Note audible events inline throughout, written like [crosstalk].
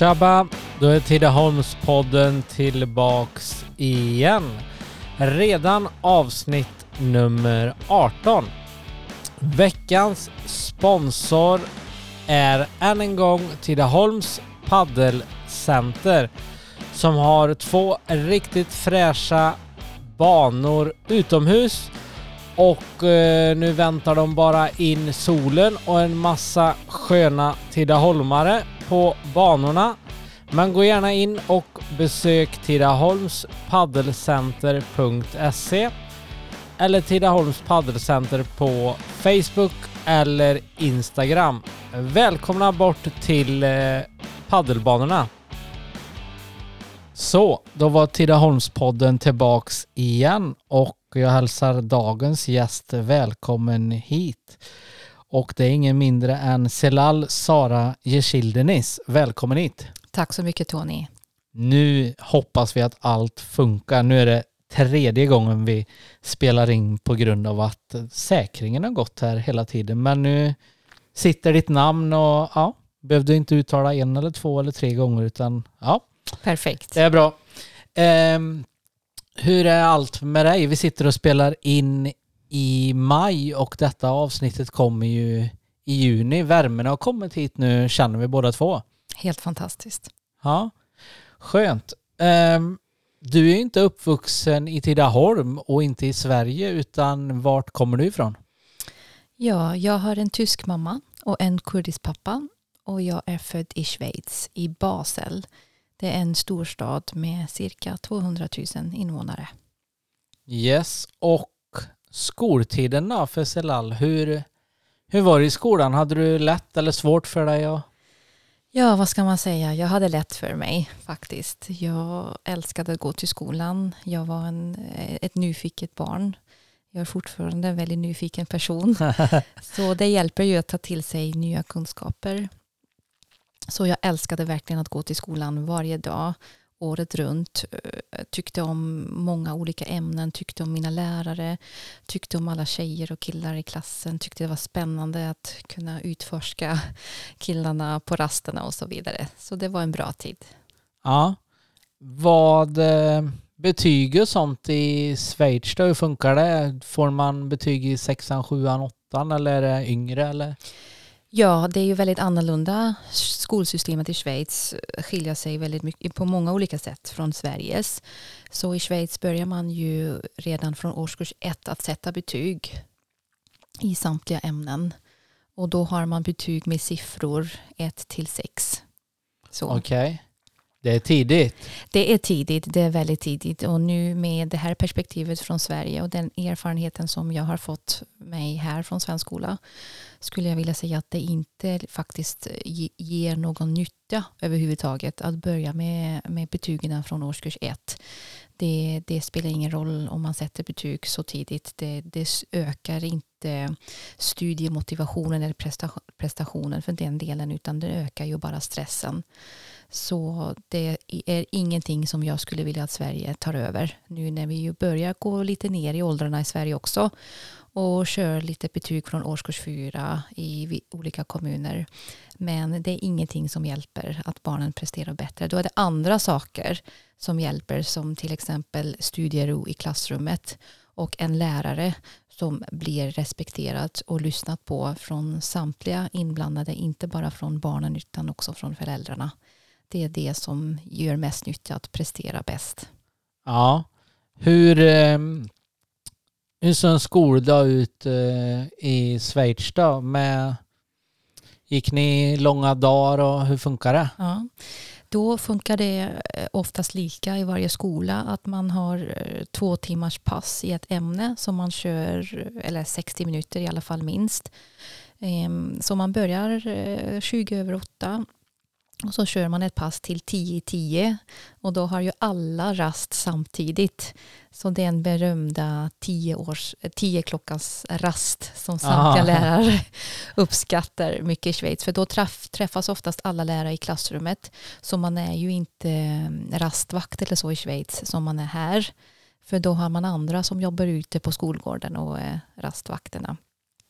Tjabba! Då är Tidaholmspodden tillbaks igen. Redan avsnitt nummer 18. Veckans sponsor är än en gång Tidaholms paddelcenter som har två riktigt fräscha banor utomhus och eh, nu väntar de bara in solen och en massa sköna Tidaholmare på banorna. Men gå gärna in och besök tidaholmspaddelcenter.se eller Tidaholms paddelcenter på Facebook eller Instagram. Välkomna bort till eh, paddelbanorna. Så, då var Tidaholmspodden tillbaks igen och jag hälsar dagens gäst välkommen hit. Och det är ingen mindre än Selal Sara Yeshildenis. Välkommen hit. Tack så mycket Tony. Nu hoppas vi att allt funkar. Nu är det tredje gången vi spelar in på grund av att säkringen har gått här hela tiden. Men nu sitter ditt namn och ja, behövde inte uttala en eller två eller tre gånger utan ja. Perfekt. Det är bra. Um, hur är allt med dig? Vi sitter och spelar in i maj och detta avsnittet kommer ju i juni. Värmen har kommit hit nu känner vi båda två. Helt fantastiskt. Ja, skönt. Um, du är inte uppvuxen i Tidaholm och inte i Sverige utan vart kommer du ifrån? Ja, jag har en tysk mamma och en kurdisk pappa och jag är född i Schweiz, i Basel. Det är en storstad med cirka 200 000 invånare. Yes, och skoltiden då för Selal, hur, hur var det i skolan? Hade du lätt eller svårt för dig? Och... Ja, vad ska man säga? Jag hade lätt för mig faktiskt. Jag älskade att gå till skolan. Jag var en, ett nyfiket barn. Jag är fortfarande en väldigt nyfiken person. [laughs] Så det hjälper ju att ta till sig nya kunskaper. Så jag älskade verkligen att gå till skolan varje dag, året runt. Eh, tyckte om många olika ämnen, tyckte om mina lärare, tyckte om alla tjejer och killar i klassen, tyckte det var spännande att kunna utforska [laughs] killarna på rasterna och så vidare. Så det var en bra tid. Ja. Vad eh, betyg och sånt i Schweiz då, hur funkar det? Får man betyg i sexan, sjuan, åttan eller är det yngre eller? Ja, det är ju väldigt annorlunda. Skolsystemet i Schweiz skiljer sig väldigt mycket på många olika sätt från Sveriges. Så i Schweiz börjar man ju redan från årskurs ett att sätta betyg i samtliga ämnen. Och då har man betyg med siffror 1 till 6. Okej. Okay. Det är tidigt. Det är tidigt, det är väldigt tidigt och nu med det här perspektivet från Sverige och den erfarenheten som jag har fått mig här från svensk skola skulle jag vilja säga att det inte faktiskt eh, ger någon nytta överhuvudtaget att börja med, med betygen från årskurs ett. Det, det, spelar ingen roll om man sätter betyg så tidigt. Det, det ökar inte studiemotivationen eller prestationen för den delen utan det ökar ju bara stressen. Så det är ingenting som jag skulle vilja att Sverige tar över nu när vi ju börjar gå lite ner i åldrarna i Sverige också och kör lite betyg från årskurs fyra i olika kommuner. Men det är ingenting som hjälper att barnen presterar bättre. Då är det andra saker som hjälper som till exempel studiero i klassrummet och en lärare som blir respekterad och lyssnat på från samtliga inblandade, inte bara från barnen utan också från föräldrarna. Det är det som gör mest nytta att prestera bäst. Ja, hur, ehm, en hur ser en skoldag ut eh, i Schweiz då? Med, gick ni långa dagar och hur funkar det? Ja. Då funkar det eh, oftast lika i varje skola att man har eh, två timmars pass i ett ämne som man kör, eller 60 minuter i alla fall minst. Ehm, så man börjar 20 över 8 och så kör man ett pass till 10 i 10 och då har ju alla rast samtidigt. Så det är en berömda 10, års, 10 klockans rast som samtliga Aha. lärare [laughs] uppskattar mycket i Schweiz. För då träff, träffas oftast alla lärare i klassrummet. Så man är ju inte mm, rastvakt eller så i Schweiz som man är här. För då har man andra som jobbar ute på skolgården och är rastvakterna.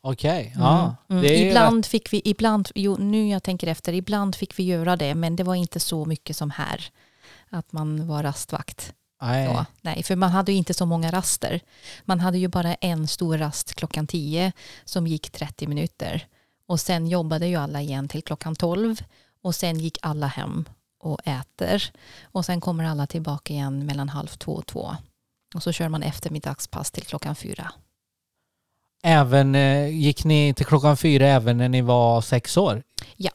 Okej, ja. Mm. Ju Ibland fick vi, ibland, jo, nu jag tänker efter, ibland fick vi göra det, men det var inte så mycket som här. Att man var rastvakt. Nej. Så, nej, för man hade ju inte så många raster. Man hade ju bara en stor rast klockan 10 som gick 30 minuter. Och sen jobbade ju alla igen till klockan 12 och sen gick alla hem och äter. Och sen kommer alla tillbaka igen mellan halv två och två. Och så kör man eftermiddagspass till klockan fyra. Även, eh, gick ni till klockan fyra även när ni var sex år? Ja.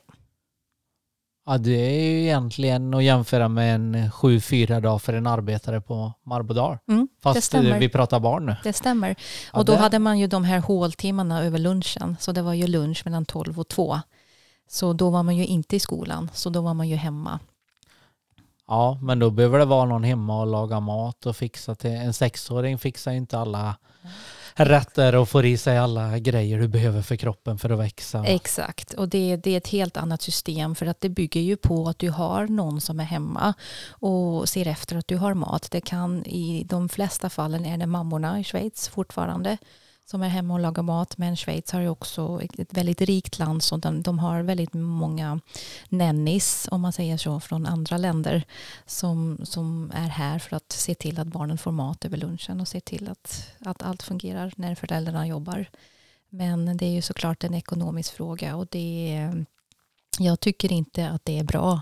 Ja, det är ju egentligen att jämföra med en sju, fyra dag för en arbetare på Marbodal. Mm, Fast eh, vi pratar barn nu. Det stämmer. Ja, och då det- hade man ju de här håltimmarna över lunchen. Så det var ju lunch mellan 12 och 2. Så då var man ju inte i skolan. Så då var man ju hemma. Ja, men då behöver det vara någon hemma och laga mat och fixa till. En sexåring fixar ju inte alla rätter och får i sig alla grejer du behöver för kroppen för att växa. Exakt. Och det, det är ett helt annat system. För att det bygger ju på att du har någon som är hemma och ser efter att du har mat. Det kan i de flesta fallen är det mammorna i Schweiz fortfarande som är hemma och lagar mat. Men Schweiz har ju också ett väldigt rikt land så de, de har väldigt många nannies om man säger så från andra länder som, som är här för att se till att barnen får mat över lunchen och se till att, att allt fungerar när föräldrarna jobbar. Men det är ju såklart en ekonomisk fråga och det jag tycker inte att det är bra.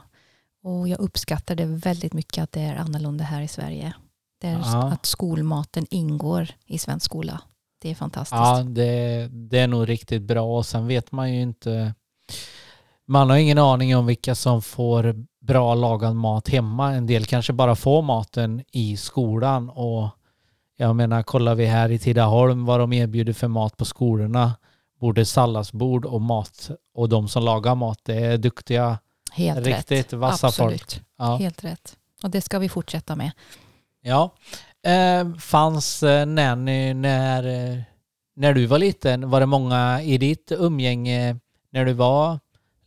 Och jag uppskattar det väldigt mycket att det är annorlunda här i Sverige. Där Ja. att skolmaten ingår i svensk skola. Det är fantastiskt. Ja, det, det är nog riktigt bra och sen vet man ju inte. Man har ingen aning om vilka som får bra lagad mat hemma. En del kanske bara får maten i skolan och jag menar kollar vi här i Tidaholm vad de erbjuder för mat på skolorna. Både salladsbord och mat och de som lagar mat det är duktiga, Helt riktigt rätt. vassa Absolut. folk. Ja. Helt rätt. Och det ska vi fortsätta med. Ja. Eh, fanns eh, nanny när, eh, när du var liten? Var det många i ditt umgänge när du var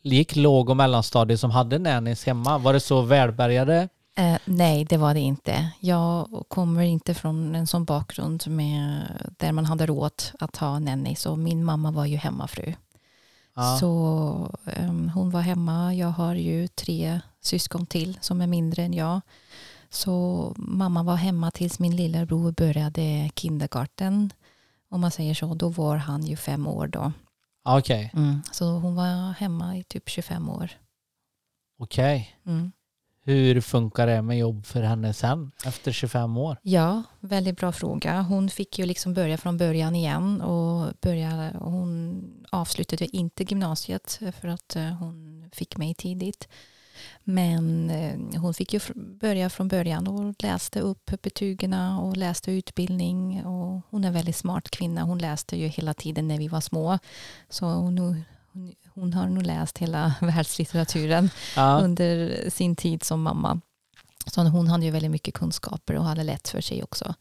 gick låg och mellanstadiet som hade nannies hemma? Var det så välbärgade? Eh, nej, det var det inte. Jag kommer inte från en sån bakgrund med, där man hade råd att ha nanny. Så min mamma var ju hemmafru. Ja. Så ehm, hon var hemma. Jag har ju tre syskon till som är mindre än jag. Så mamma var hemma tills min lillebror började kindergarten. Om man säger så. Då var han ju fem år då. Okej, Så hon var hemma i typ 25 år. okej. Mm. Hur funkar det med jobb för henne sen efter 25 år? Ja, väldigt bra fråga. Hon fick ju liksom börja från början igen och börja, hon avslutade inte gymnasiet för att eh, hon fick mig tidigt. Men eh, hon fick ju börja från början och läste upp betygerna och läste utbildning och hon är en väldigt smart kvinna. Hon läste ju hela tiden när vi var små. Så hon, hon, hon har nog läst hela [laughs] världslitteraturen Ja. under sin tid som mamma. Så hon hade ju väldigt mycket kunskaper och hade lätt för sig också.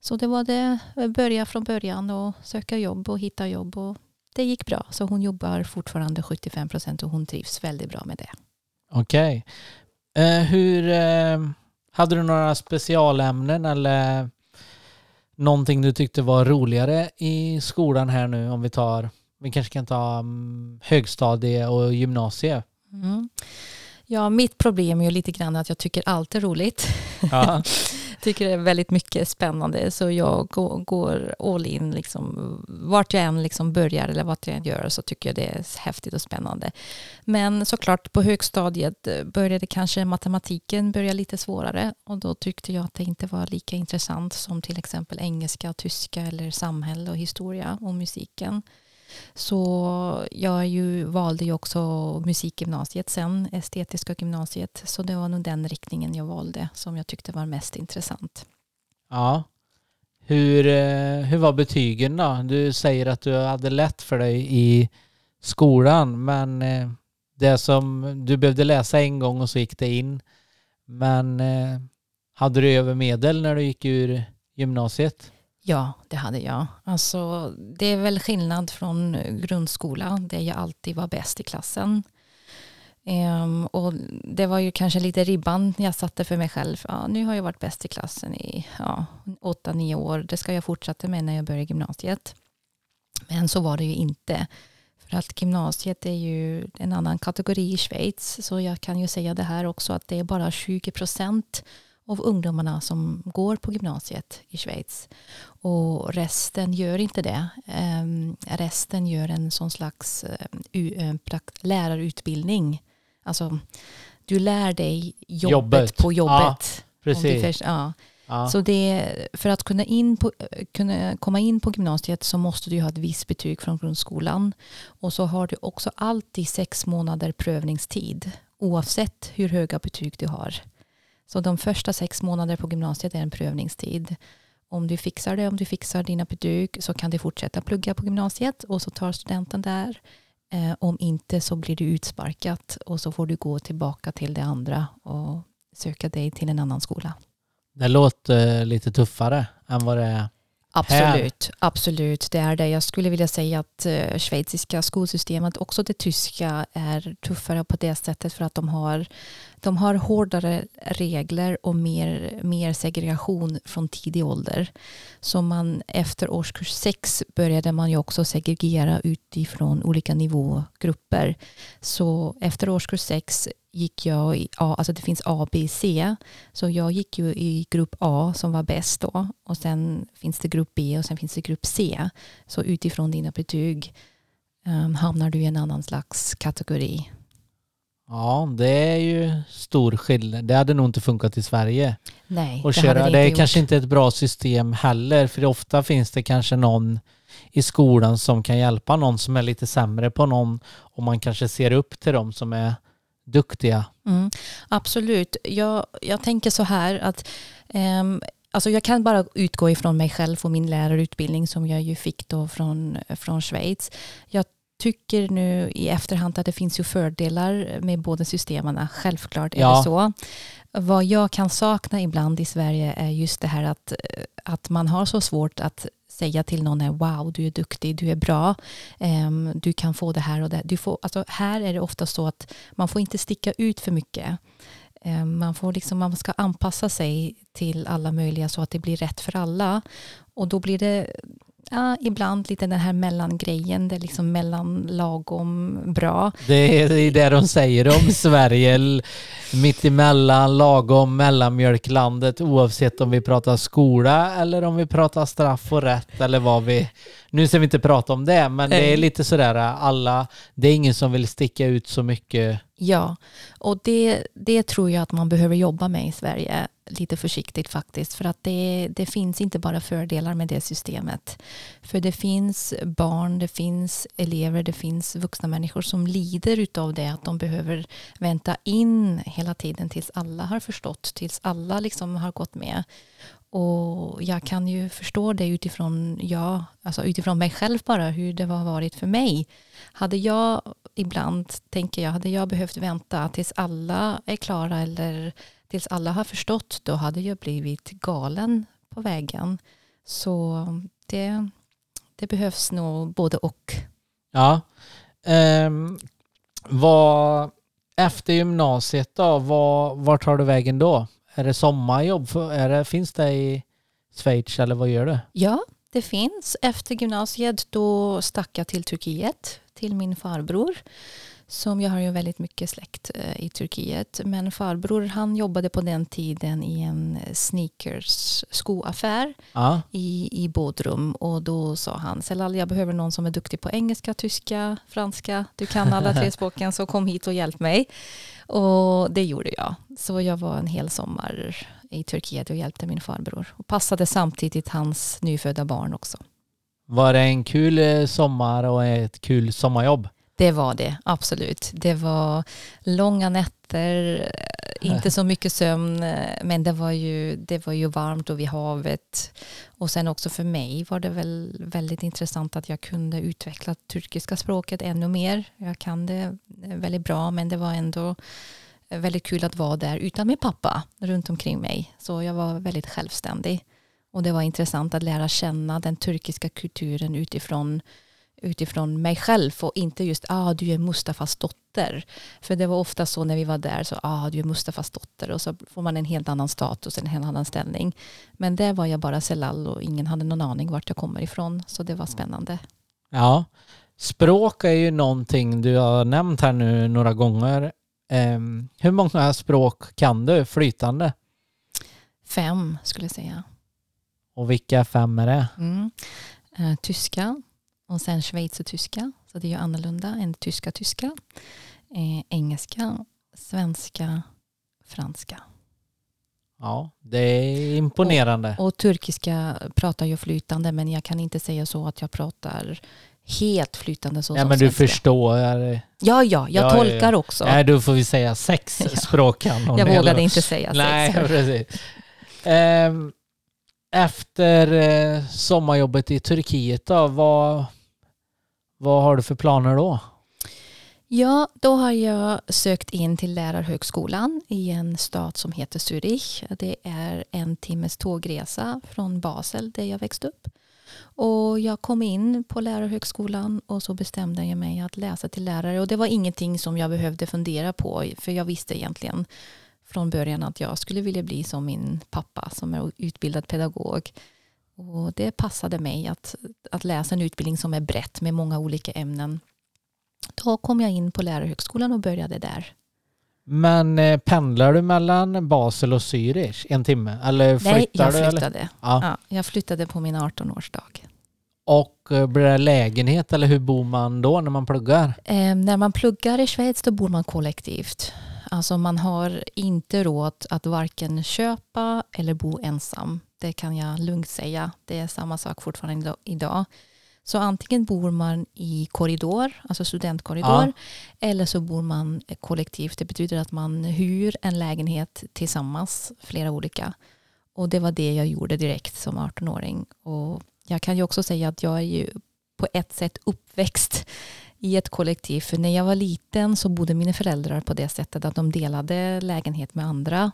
Så det var det, börja från början och söka jobb och hitta jobb och det gick bra. Så hon jobbar fortfarande 75 procent och hon trivs väldigt bra med det. Okej. Eh, hur, eh, hade du några specialämnen eller någonting du tyckte var roligare i skolan här nu om vi tar, vi kanske kan ta um, högstadie och gymnasie? Mm. Ja, mitt problem är ju lite grann att jag tycker allt är roligt. Ja. [laughs] tycker det är väldigt mycket spännande så jag går, all in liksom, vart jag än liksom börjar eller vad jag än gör så tycker jag det är häftigt och spännande. Men såklart på högstadiet började kanske matematiken börja lite svårare och då tyckte jag att det inte var lika intressant som till exempel engelska, tyska eller samhälle och historia och musiken. Så jag ju valde ju också musikgymnasiet sen, estetiska gymnasiet. Så det var nog den riktningen jag valde som jag tyckte var mest intressant. ja. Hur, eh, hur var betygen då? Du säger att du hade lätt för dig i skolan men eh, det som du behövde läsa en gång och så gick det in. Men eh, hade du över medel när du gick ur gymnasiet? Ja, det hade jag. Alltså, det är väl skillnad från grundskola, där jag alltid var bäst i klassen. Ehm, och det var ju kanske lite ribban jag satte för mig själv. Ja, nu har jag varit bäst i klassen i ja, åtta, nio år. Det ska jag fortsätta med när jag börjar gymnasiet. Men så var det ju inte. För att gymnasiet är ju en annan kategori i Schweiz. Så jag kan ju säga det här också att det är bara 20 procent av ungdomarna som går på gymnasiet i Schweiz. Och resten gör inte det. Um, resten gör en sån slags uh, lärarutbildning. Alltså, du lär dig jobbet, jobbet. på jobbet. Ja, precis. ja. Ja. Så det, för att kunna, in på, kunna komma in på gymnasiet så måste du ha ett visst betyg från grundskolan. Och så har du också alltid sex månader prövningstid oavsett hur höga betyg du har. Så de första sex månader på gymnasiet är en prövningstid. Om du fixar det, om du fixar dina betyg så kan du fortsätta plugga på gymnasiet och så tar studenten där. Eh, om inte så blir du utsparkat och så får du gå tillbaka till det andra och söka dig till en annan skola. Det låter lite tuffare än vad det är Absolut, här. absolut. Det är det. Jag skulle vilja säga att uh, schweiziska skolsystemet, också det tyska, är tuffare på det sättet för att de har, de har hårdare regler och mer, mer segregation från tidig ålder. Så man efter årskurs sex började man ju också segregera utifrån olika nivågrupper. Så efter årskurs sex gick jag i A, alltså det finns A, B, C. Så jag gick ju i grupp A som var bäst då. Och sen finns det grupp B och sen finns det grupp C. Så utifrån dina betyg um, hamnar du i en annan slags kategori. Ja, det är ju stor skillnad. Det hade nog inte funkat i Sverige. Nej, och det köra. hade det, det är gjort. kanske inte ett bra system heller, för ofta finns det kanske någon i skolan som kan hjälpa någon som är lite sämre på någon och man kanske ser upp till dem som är duktiga. Mm, absolut. Jag, jag tänker så här att um, Alltså jag kan bara utgå ifrån mig själv och min lärarutbildning som jag ju fick då från, från Schweiz. Jag tycker nu i efterhand att det finns ju fördelar med båda systemen. Självklart är ja. det så. Vad jag kan sakna ibland i Sverige är just det här att, att man har så svårt att säga till någon är wow, du är duktig, du är bra, um, du kan få det här och det. Du får, alltså, här är det ofta så att man får inte sticka ut för mycket. Um, man, får liksom, man ska anpassa sig till alla möjliga så att det blir rätt för alla. Och då blir det ja, ibland lite den här mellangrejen, det är liksom mellan lagom bra. Det är det de säger om [laughs] Sverige, mittemellan, lagom, mellanmjölklandet oavsett om vi pratar skola eller om vi pratar straff och rätt eller vad vi... Nu ska vi inte prata om det, men det är lite sådär alla, det är ingen som vill sticka ut så mycket. Ja, och det, det tror jag att man behöver jobba med i Sverige lite försiktigt faktiskt. För att det, det finns inte bara fördelar med det systemet. För det finns barn, det finns elever, det finns vuxna människor som lider av det. Att de behöver vänta in hela tiden tills alla har förstått, tills alla liksom har gått med. Och jag kan ju förstå det utifrån, ja, alltså utifrån mig själv bara, hur det har varit för mig. Hade jag ibland, tänker jag, hade jag behövt vänta tills alla är klara eller tills alla har förstått, då hade jag blivit galen på vägen. Så det, det behövs nog både och. Ja. Um, vad, efter gymnasiet då, vad, vart tar du vägen då? Är det sommarjobb? Är det, finns det i Schweiz eller vad gör du? Ja, det finns. Efter gymnasiet då stack jag till Turkiet till min farbror som jag har ju väldigt mycket släkt eh, i Turkiet. Men farbror han jobbade på den tiden i en sneakers skoaffär ah. i, i Bodrum. Och då sa han, Selal jag behöver någon som är duktig på engelska, tyska, franska. Du kan alla tre [laughs] språken så kom hit och hjälp mig. Och det gjorde jag. Så jag var en hel sommar i Turkiet och hjälpte min farbror. Och passade samtidigt hans nyfödda barn också. Var det en kul eh, sommar och ett kul sommarjobb? Det var det, absolut. Det var långa nätter, [laughs] inte så mycket sömn, men det var ju, det var ju varmt och vid havet. Och sen också för mig var det väl väldigt intressant att jag kunde utveckla turkiska språket ännu mer. Jag kan det väldigt bra, men det var ändå väldigt kul att vara där utan min pappa runt omkring mig. Så jag var väldigt självständig. Och det var intressant att lära känna den turkiska kulturen utifrån utifrån mig själv och inte just ah, du är Mustafas dotter. För det var ofta så när vi var där, så ah, du är Mustafas dotter och så får man en helt annan status, en helt annan ställning. Men där var jag bara Selal och ingen hade någon aning vart jag kommer ifrån, så det var spännande. Ja. Språk är ju någonting du har nämnt här nu några gånger. Um, hur många språk kan du flytande? Fem skulle jag säga. Och vilka fem är det? Mm. Uh, tyska och sen schweizertyska, så det är ju annorlunda än tyska-tyska. Uh, engelska, svenska, franska. Ja, det är imponerande. Och, och, turkiska pratar jag flytande men jag kan inte säga så att jag pratar helt flytande så ja, som men svenska. du förstår. Ja, ja, jag ja, tolkar ja. också. Nej, då får vi säga sex [laughs] språk Jag vågade eller... inte säga Nej, sex. precis. Ehm, efter eh, sommarjobbet i Turkiet då, vad, vad har du för planer då? Ja, då har jag sökt in till lärarhögskolan i en stad som heter Zürich. Det är en timmes tågresa från Basel där jag växte upp. Och jag kom in på lärarhögskolan och så bestämde jag mig att läsa till lärare. Och det var ingenting som jag behövde fundera på för jag visste egentligen från början att jag skulle vilja bli som min pappa som är utbildad pedagog. Och det passade mig att, att läsa en utbildning som är brett med många olika ämnen. Då kom jag in på lärarhögskolan och började där. Men eh, pendlar du mellan Basel och Zürich en timme? Eller flyttar Nej, jag du, flyttade. Ja. ja. jag flyttade på min 18-årsdag. Och eh, blir det lägenhet eller hur bor man då när man pluggar? Eh, när man pluggar i Schweiz då bor man kollektivt. Alltså man har inte råd att varken köpa eller bo ensam. Det kan jag lugnt säga. Det är samma sak fortfarande idag. Så antingen bor man i korridor, alltså studentkorridor, ja. eller så bor man kollektivt. Det betyder att man hyr en lägenhet tillsammans, flera olika. Och det var det jag gjorde direkt som 18-åring. Och jag kan ju också säga att jag är ju på ett sätt uppväxt i ett kollektiv. För när jag var liten så bodde mina föräldrar på det sättet att de delade lägenhet med andra.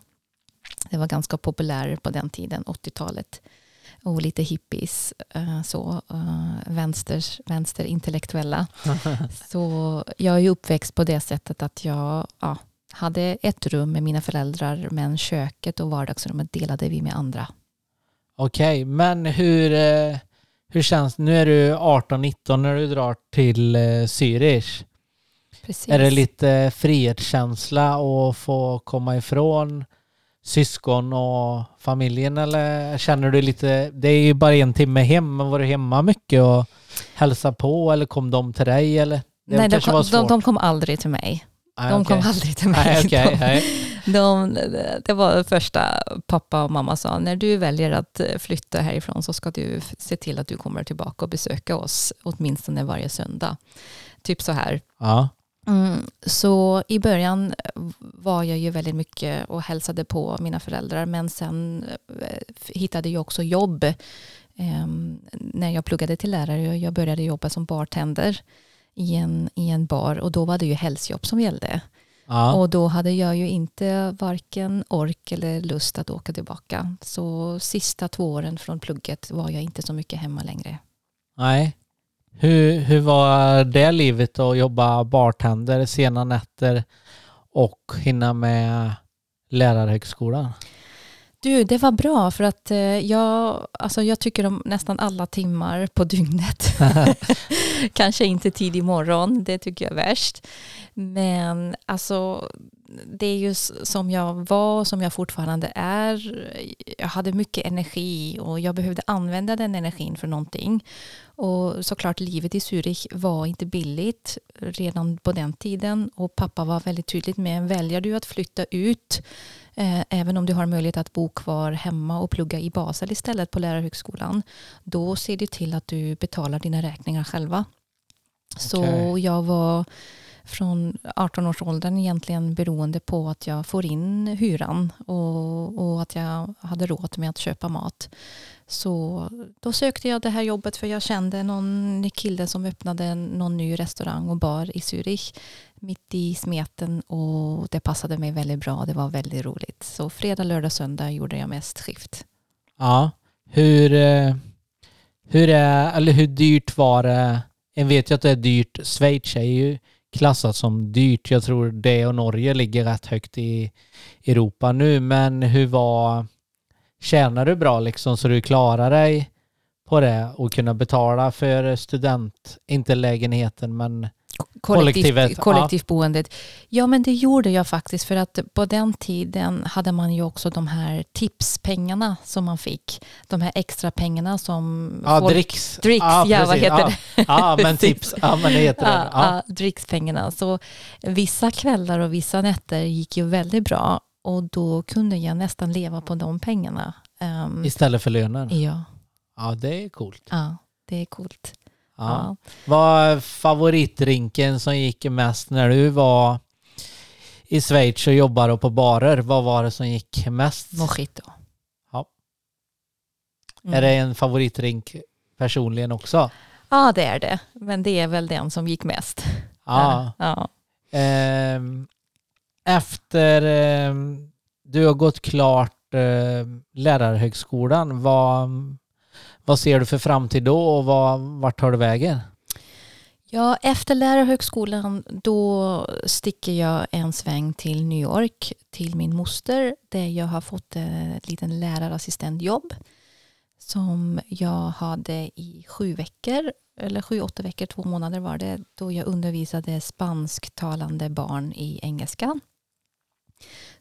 Det var ganska populärt på den tiden, 80-talet och lite hippies, eh, så, eh, vänsters, vänsterintellektuella. [laughs] så jag är ju uppväxt på det sättet att jag ja, hade ett rum med mina föräldrar men köket och vardagsrummet delade vi med andra. Okej, okay, men hur, eh, hur känns det? Nu är du 18-19 när du drar till Zürich. Precis. Är det lite frihetskänsla att få komma ifrån syskon och familjen eller känner du lite, det är ju bara en timme hem, men var du hemma mycket och hälsa på eller kom de till dig eller? Det Nej, de kom, de, de kom aldrig till mig. Ah, de okay. kom aldrig till mig. Ah, okay, de, de, det var det första pappa och mamma sa, när du väljer att flytta härifrån så ska du se till att du kommer tillbaka och besöka oss åtminstone varje söndag. Typ så här. Ja. Mm, så i början var jag ju väldigt mycket och hälsade på mina föräldrar men sen eh, hittade jag också jobb eh, när jag pluggade till lärare. Jag började jobba som bartender i en, i en bar och då var det ju hälsojobb som gällde. Ja. Och då hade jag ju inte varken ork eller lust att åka tillbaka. Så sista två åren från plugget var jag inte så mycket hemma längre. Nej, hur, hur var det livet att jobba bartender sena nätter och hinna med lärarhögskolan? Du, det var bra för att eh, jag, alltså jag tycker om nästan alla timmar på dygnet. [laughs] Kanske inte tidig morgon, det tycker jag är värst. Men alltså, det är ju som jag var, som jag fortfarande är. Jag hade mycket energi och jag behövde använda den energin för någonting. Och såklart livet i Zürich var inte billigt redan på den tiden och pappa var väldigt tydligt med väljer du att flytta ut eh, även om du har möjlighet att bo kvar hemma och plugga i Basel istället på lärarhögskolan då ser du till att du betalar dina räkningar själva. Okay. Så jag var från 18-årsåldern egentligen beroende på att jag får in hyran och, och, att jag hade råd med att köpa mat. Så då sökte jag det här jobbet för jag kände någon kille som öppnade någon ny restaurang och bar i Zürich mitt i smeten och det passade mig väldigt bra. Det var väldigt roligt. Så fredag, lördag, söndag gjorde jag mest skift. Ja, hur, eh, hur, är, eller hur dyrt var det? En vet ju att det är dyrt. Schweiz är ju klassat som dyrt. Jag tror det och Norge ligger rätt högt i Europa nu. Men hur var... Tjänar du bra liksom så du klarar dig på det och kunna betala för student, inte lägenheten men kollektivt, kollektivt boendet. Ja, men det gjorde jag faktiskt för att på den tiden hade man ju också de här tipspengarna som man fick. De här extra pengarna som ja, folk... dricks. Dricks, ja, vad heter ja. det? Ja, men [laughs] tips. Ja, men det heter det. Ja, Ja. ja, drickspengarna. Så vissa kvällar och vissa nätter gick ju väldigt bra och då kunde jag nästan leva på de pengarna. Ehm, Istället för lönen. ja, Ja, det är coolt. ja, det är coolt. Ja. Vad favoritdrinken som gick mest när du var i Schweiz och jobbade på barer? Vad var det som gick mest? Mojito. Ja. Mm. Är det en favoritdrink personligen också? Ja, det är det. Men det är väl den som gick mest. Ja. ja. Ehm, efter ehm, du har gått klart eh, lärarhögskolan, vad, vad ser du för framtid då och vad, vart tar du vägen? Ja, efter lärarhögskolan då sticker jag en sväng till New York till min moster där jag har fått eh, ett litet lärarassistentjobb som jag hade i sju veckor eller sju, åtta veckor, två månader var det då jag undervisade spansktalande barn i engelska.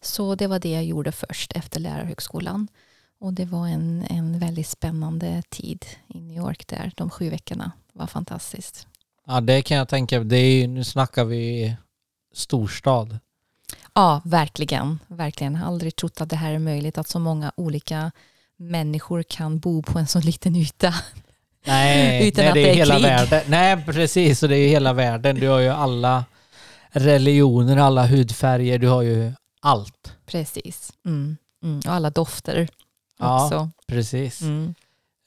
Så det var det jag gjorde först efter lärarhögskolan. Och det var en, en väldigt spännande tid i New York där, de sju veckorna. Det var fantastiskt. Ja, det kan jag tänka. Det är, ju- nu snackar vi storstad. Ja, verkligen. Verkligen. Jag har aldrig trott att det här är möjligt, att så många olika människor kan bo på en så liten yta. Nej, [laughs] Utan nej att det är, det är hela krig. världen. Nej, precis. Och det är ju hela världen. Du har ju alla religioner, alla hudfärger. Du har ju allt. Precis. Mm. Mm. Och alla dofter Ja. också. Precis. Mm.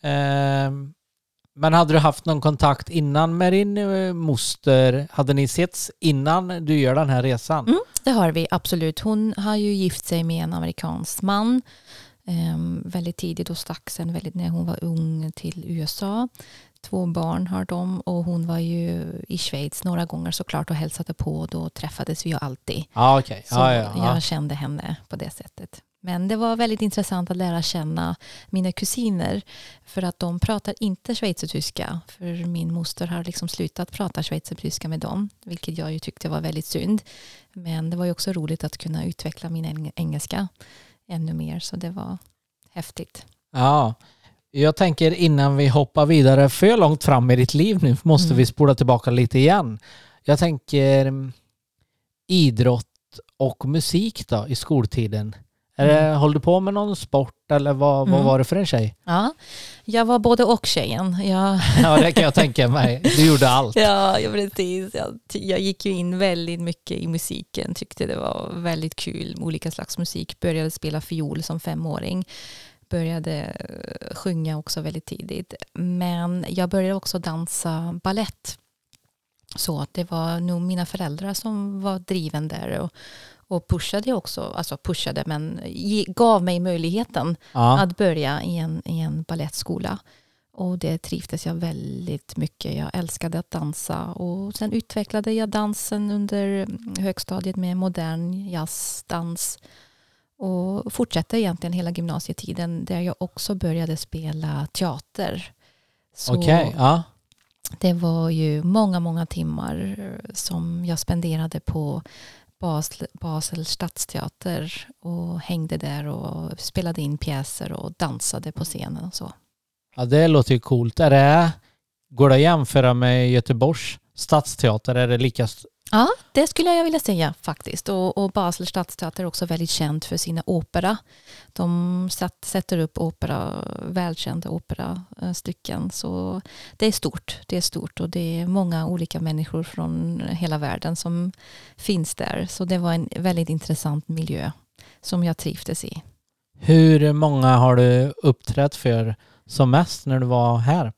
Ehm, men hade du haft någon kontakt innan med din eh, moster? Hade ni setts innan du gör den här resan? Mm. Det har vi absolut. Hon har ju gift sig med en amerikansk man ehm, väldigt tidigt och stack sen väldigt när hon var ung till USA. Två barn har de och hon var ju i Schweiz några gånger såklart och hälsade på och då träffades vi ju alltid. Ja, okej. Så Ja, ja, ja. jag kände henne på det sättet. Men det var väldigt intressant att lära känna mina kusiner för att de pratar inte schweizertyska för min moster har liksom slutat prata schweizertyska med dem vilket jag ju tyckte var väldigt synd. Men det var ju också roligt att kunna utveckla min eng- engelska ännu mer så det var häftigt. ja. Jag tänker innan vi hoppar vidare för långt fram i ditt liv nu måste Mm. vi spola tillbaka lite igen. Jag tänker mm, idrott och musik då i skoltiden. Är Mm. Håller du på med någon sport eller vad, vad Mm. var det för en tjej? Ja, jag var både och tjejen. Jag [laughs] Ja, det kan jag tänka mig. Du gjorde allt. Ja, precis. Jag, jag gick ju in väldigt mycket i musiken, tyckte det var väldigt kul med olika slags musik. Började spela fiol som femåring. Började eh, sjunga också väldigt tidigt. Men jag började också dansa ballett. Så att det var nog mina föräldrar som var driven där och, och pushade också, alltså pushade men gav mig möjligheten Ja. att börja i en, i en ballettskola. Och det trivdes jag väldigt mycket. Jag älskade att dansa och sen utvecklade jag dansen under högstadiet med modern jazzdans och fortsatte egentligen hela gymnasietiden där jag också började spela teater. Okej, ja. det var ju många, många timmar som jag spenderade på Basel, Basel stadsteater och hängde där och spelade in pjäser och dansade på scenen och så. Ja, det låter ju coolt. Är det, går det att jämföra med Göteborgs stadsteater? Är det lika... Ja, det skulle jag vilja säga faktiskt. Och, och Basel stadsteater är också väldigt känd för sina opera. De satt, sätter upp opera, välkända operastycken. Så det är stort. Det är stort och det är många olika människor från hela världen som finns där. Så det var en väldigt intressant miljö som jag trivdes i. Hur många har du uppträtt för som mest när du var här?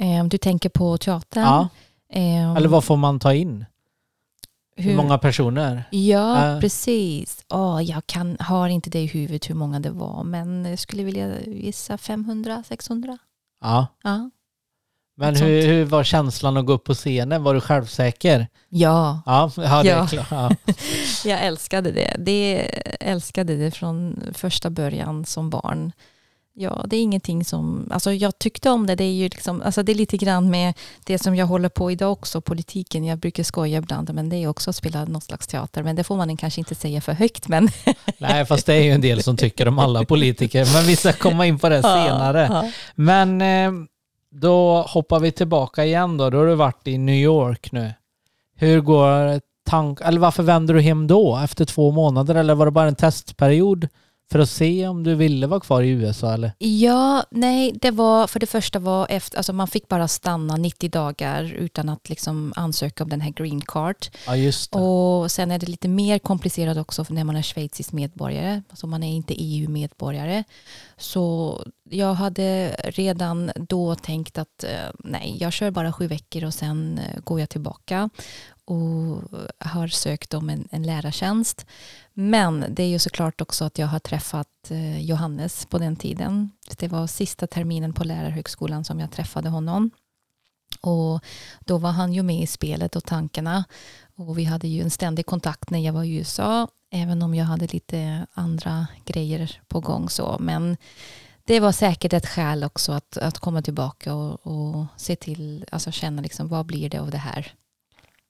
Eh, Du tänker på teatern? Ja. Eh, Eller vad får man ta in? Hur, många personer? Ja, Äh. precis. Oh, jag kan, har inte det i huvudet hur många det var, men jag skulle vilja gissa 500, 600. Ja. Ja. Men hur, hur var känslan att gå upp på scenen? Var du självsäker? ja, Ja, ja det är Ja. klart. Ja. [laughs] jag älskade det. det. Älskade det från första början som barn. Ja, det är ingenting som, alltså jag tyckte om det, det är ju liksom, alltså det är lite grann med det som jag håller på idag också, politiken. Jag brukar skoja ibland, men det är också att spela någon slags teater, men det får man kanske inte säga för högt. Men [laughs] Nej, fast det är ju en del som tycker om alla politiker, men vi ska komma in på det [laughs] senare. Ja, ja. Men eh, då hoppar vi tillbaka igen då. Då har du varit i New York nu. Hur går tank... Eller varför vänder du hem då efter två månader? Eller var det bara en testperiod för att se om du ville vara kvar i USA eller? Ja, nej, det var för det första var efter, alltså man fick bara stanna 90 dagar utan att liksom ansöka om den här green card. Ja, just det. Och sen är det lite mer komplicerat också när man är schweizisk medborgare. Alltså man är inte EU-medborgare. Så jag hade redan då tänkt att eh, nej, jag kör bara sju veckor och sen eh, går jag tillbaka och har sökt om en, en lärartjänst. Men det är ju såklart också att jag har träffat eh, Johannes på den tiden. Det var sista terminen på lärarhögskolan som jag träffade honom. Och då var han ju med i spelet och tankarna. Och vi hade ju en ständig kontakt när jag var i USA. Även om jag hade lite andra grejer på gång så. Men det var säkert ett skäl också att, att komma tillbaka och, och se till, alltså känna liksom vad blir det av det här.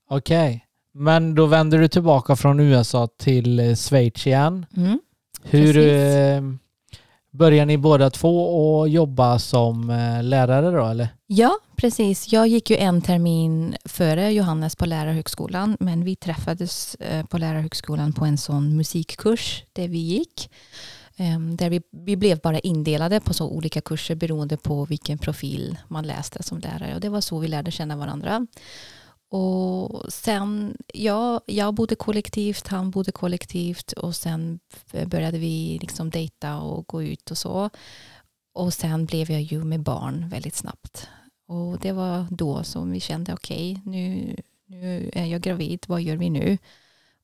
Okej. Men då vänder du tillbaka från USA till eh, Schweiz igen. Mm. Hur Precis. eh, börjar ni båda två att jobba som eh, lärare då eller? Ja, precis. Jag gick ju en termin före Johannes på lärarhögskolan, men vi träffades på lärarhögskolan på en sån musikkurs där vi gick. Ehm, Där vi, vi blev bara indelade på så olika kurser beroende på vilken profil man läste som lärare. Och det var så vi lärde känna varandra. Och sen, ja, jag bodde kollektivt, han bodde kollektivt och sen började vi liksom dejta och gå ut och så. Och sen blev jag ju med barn väldigt snabbt. Och det var då som vi kände, okej, nu, nu är jag gravid, vad gör vi nu?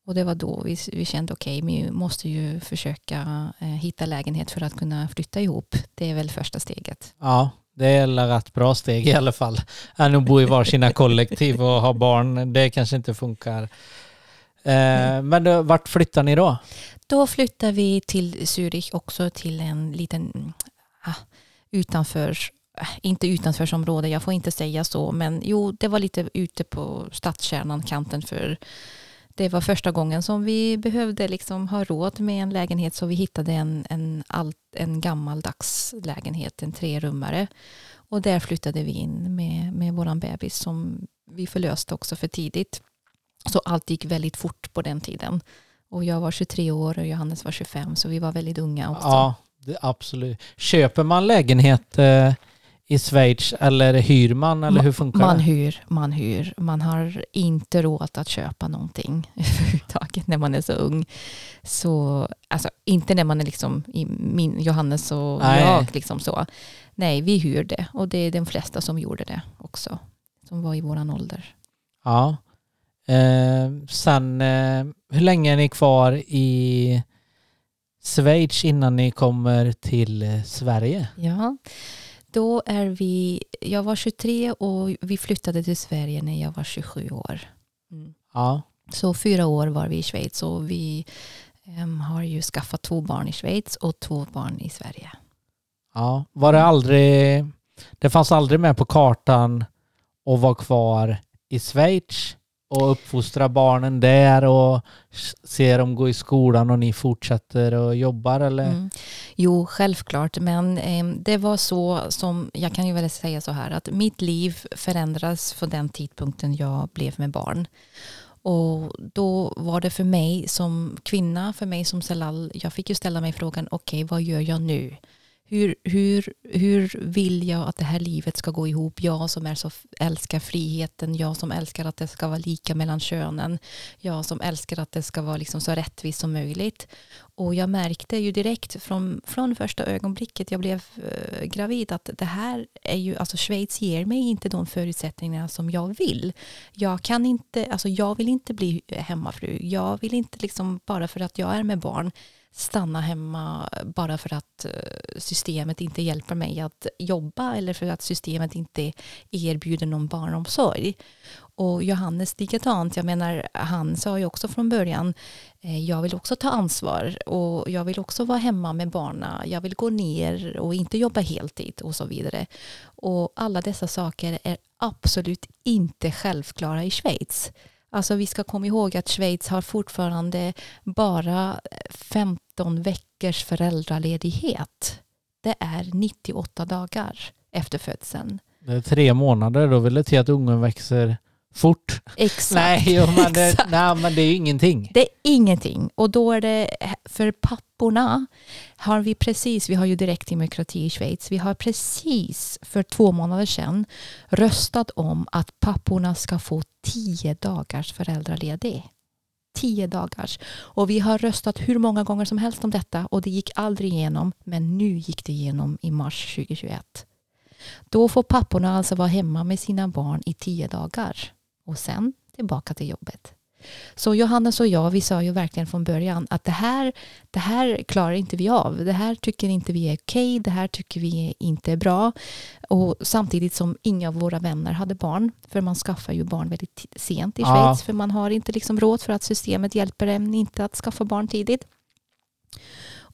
Och det var då vi, vi kände, okej, vi måste ju försöka eh, hitta lägenhet för att kunna flytta ihop. Det är väl första steget. Ja, det är ett rätt bra steg i alla fall. Än att bo i varsina kollektiv och ha barn. Det kanske inte funkar. Eh, men då, vart flyttar ni då? Då flyttar vi till Zürich också till en liten ah, utanför, eh, inte utanförsområde, jag får inte säga så, men jo, det var lite ute på stadskärnan, kanten för det var första gången som vi behövde liksom ha råd med en lägenhet så vi hittade en, en, alt, en gammaldags lägenhet, en trerummare. Och där flyttade vi in med, med vår bebis som vi förlöste också för tidigt. Så allt gick väldigt fort på den tiden. Och jag var 23 år och Johannes var 25 så vi var väldigt unga också. Ja, det, absolut. Köper man lägenhet eh, i Schweiz eller hyr man eller hur funkar man det? hyr, man hyr. Man har inte råd att köpa någonting [laughs] överhuvudtaget när man är så ung. Så, alltså inte när man är liksom i min, Johannes och Nej. jag liksom så. Nej, vi hyrde och det är de flesta som gjorde det också. Som var i våran ålder. Ja. Eh, sen, eh, hur länge är ni kvar i Schweiz innan ni kommer till eh, Sverige? Ja, då är vi, jag var 23 och vi flyttade till Sverige när jag var 27 år. Mm. Ja. Så fyra år var vi i Schweiz och vi em, har ju skaffat två barn i Schweiz och två barn i Sverige. ja. Var det aldrig, det fanns aldrig med på kartan att vara kvar i Schweiz och uppfostra barnen där och se dem gå i skolan och ni fortsätter och jobbar eller? Mm. Jo, självklart, men eh, det var så som, jag kan ju väl säga så här, att mitt liv förändras från den tidpunkten jag blev med barn. Och då var det för mig som kvinna, för mig som Salal, jag fick ju ställa mig frågan, okej, vad gör jag nu? Hur, hur, hur vill jag att det här livet ska gå ihop? Jag som är så älskar friheten, jag som älskar att det ska vara lika mellan könen, jag som älskar att det ska vara liksom så rättvist som möjligt. Och jag märkte ju direkt från, från första ögonblicket jag blev eh, gravid att det här är ju, alltså Schweiz ger mig inte de förutsättningarna som jag vill. Jag kan inte, alltså jag vill inte bli hemmafru. Jag vill inte liksom bara för att jag är med barn stanna hemma bara för att eh, systemet inte hjälper mig att jobba eller för att systemet inte erbjuder någon barnomsorg. Och Johannes likadant, jag menar han sa ju också från början eh, jag vill också ta ansvar och jag vill också vara hemma med barnen. Jag vill gå ner och inte jobba heltid och så vidare. Och alla dessa saker är absolut inte självklara i Schweiz. Alltså vi ska komma ihåg att Schweiz har fortfarande bara eh, 15 veckors föräldraledighet. Det är 98 dagar efter födseln. Det är tre månader, då vill det till att ungen växer fort. Exakt. Nej, det, Exakt. nej, men det är ju ingenting. Det är ingenting. Och då är det för papporna har vi precis, vi har ju direktdemokrati i Schweiz, vi har precis för två månader sedan röstat om att papporna ska få tio dagars föräldraledig. Tio dagars. Och vi har röstat hur många gånger som helst om detta och det gick aldrig igenom, men nu gick det igenom i mars 2021. Då får papporna alltså vara hemma med sina barn i tio dagar och sen tillbaka till jobbet. Så Johannes och jag, vi sa ju verkligen från början att det här, det här klarar inte vi av. Det här tycker inte vi är okej, det här tycker vi inte är bra. Och samtidigt som inga av våra vänner hade barn, för man skaffar ju barn väldigt sent i Ja. Schweiz, för man har inte liksom råd för att systemet hjälper en inte att skaffa barn tidigt.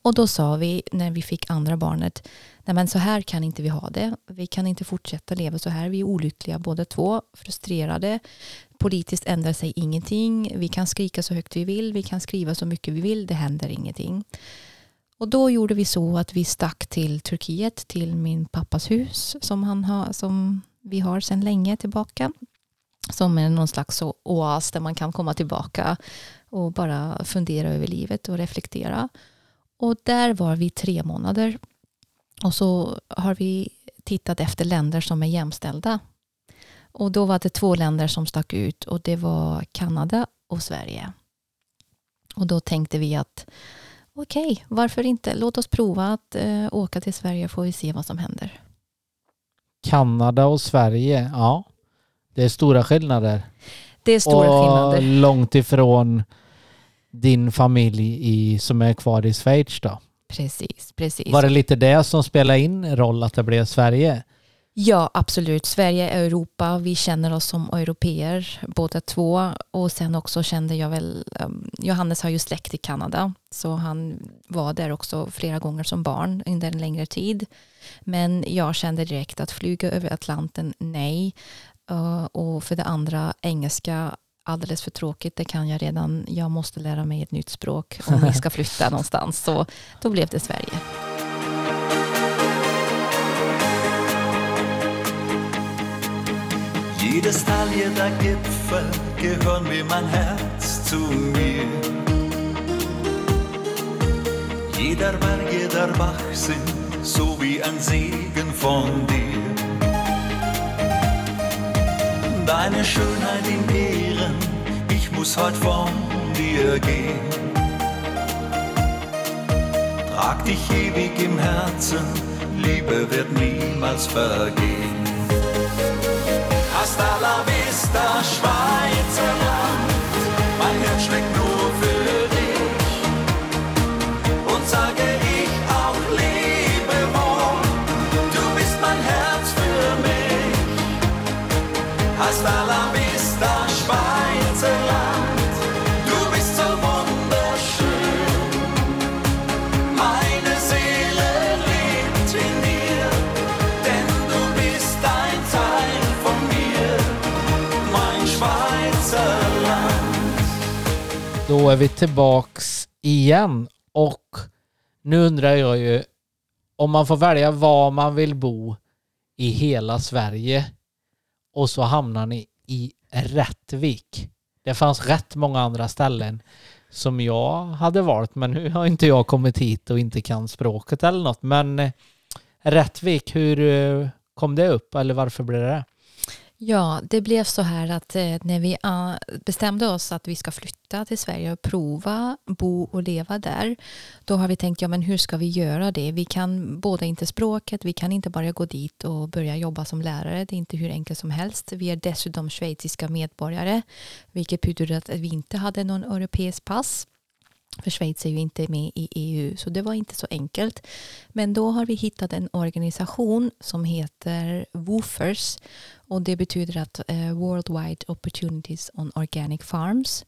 Och då sa vi när vi fick andra barnet, nej men så här kan inte vi ha det. Vi kan inte fortsätta leva så här. Vi är olyckliga båda två, frustrerade. Politiskt ändrar sig ingenting. Vi kan skrika så högt vi vill. Vi kan skriva så mycket vi vill. Det händer ingenting. Och då gjorde vi så att vi stack till Turkiet, till min pappas hus som, han har, som vi har sedan länge tillbaka. Som är någon slags oas där man kan komma tillbaka och bara fundera över livet och reflektera. Och där var vi tre månader. Och så har vi tittat efter länder som är jämställda. Och då var det två länder som stack ut och det var Kanada och Sverige. Och då tänkte vi att okej, varför inte? Låt oss prova att eh, åka till Sverige får vi se vad som händer. Kanada och Sverige, ja. Det är stora skillnader. Det är stora och skillnader. långt ifrån din familj i, som är kvar i Schweiz då. Precis, precis. Var det lite det som spelade in roll att det blev Sverige? Ja, absolut. Sverige är Europa. Vi känner oss som europeer båda två. Och sen också kände jag väl, um, Johannes har ju släkt i Kanada. Så han var där också flera gånger som barn under en längre tid. Men jag kände direkt att flyga över Atlanten, nej. Uh, och för det andra, engelska, alldeles för tråkigt. Det kan jag redan. Jag måste lära mig ett nytt språk om vi ska [laughs] flytta någonstans. Så då blev det Sverige. Jedes Tal, jeder Gipfel gehören wie mein Herz zu mir. Jeder Berg, jeder Bach sind so wie ein Segen von dir. Deine Schönheit in Ehren, ich muss heute von dir gehen. Trag dich ewig im Herzen, Liebe wird niemals vergehen. Hasta la vista, Schweizerland. Mein Herz schlägt Då är vi tillbaks igen och nu undrar jag ju om man får välja var man vill bo i hela Sverige och så hamnar ni i Rättvik. Det fanns rätt många andra ställen som jag hade valt men nu har inte jag kommit hit och inte kan språket eller något men eh, Rättvik, hur eh, kom det upp eller varför blev det det? Ja, det blev så här att eh, när vi bestämde oss att vi ska flytta till Sverige och prova bo och leva där, då har vi tänkt, ja men hur ska vi göra det? Vi kan båda inte språket, vi kan inte bara gå dit och börja jobba som lärare, det är inte hur enkelt som helst. Vi är dessutom schweiziska medborgare, vilket betyder att vi inte hade någon europeisk pass. För Schweiz är ju inte med i EU, så det var inte så enkelt. Men då har vi hittat en organisation som heter WOOFers och det betyder att eh, Worldwide Opportunities on Organic Farms.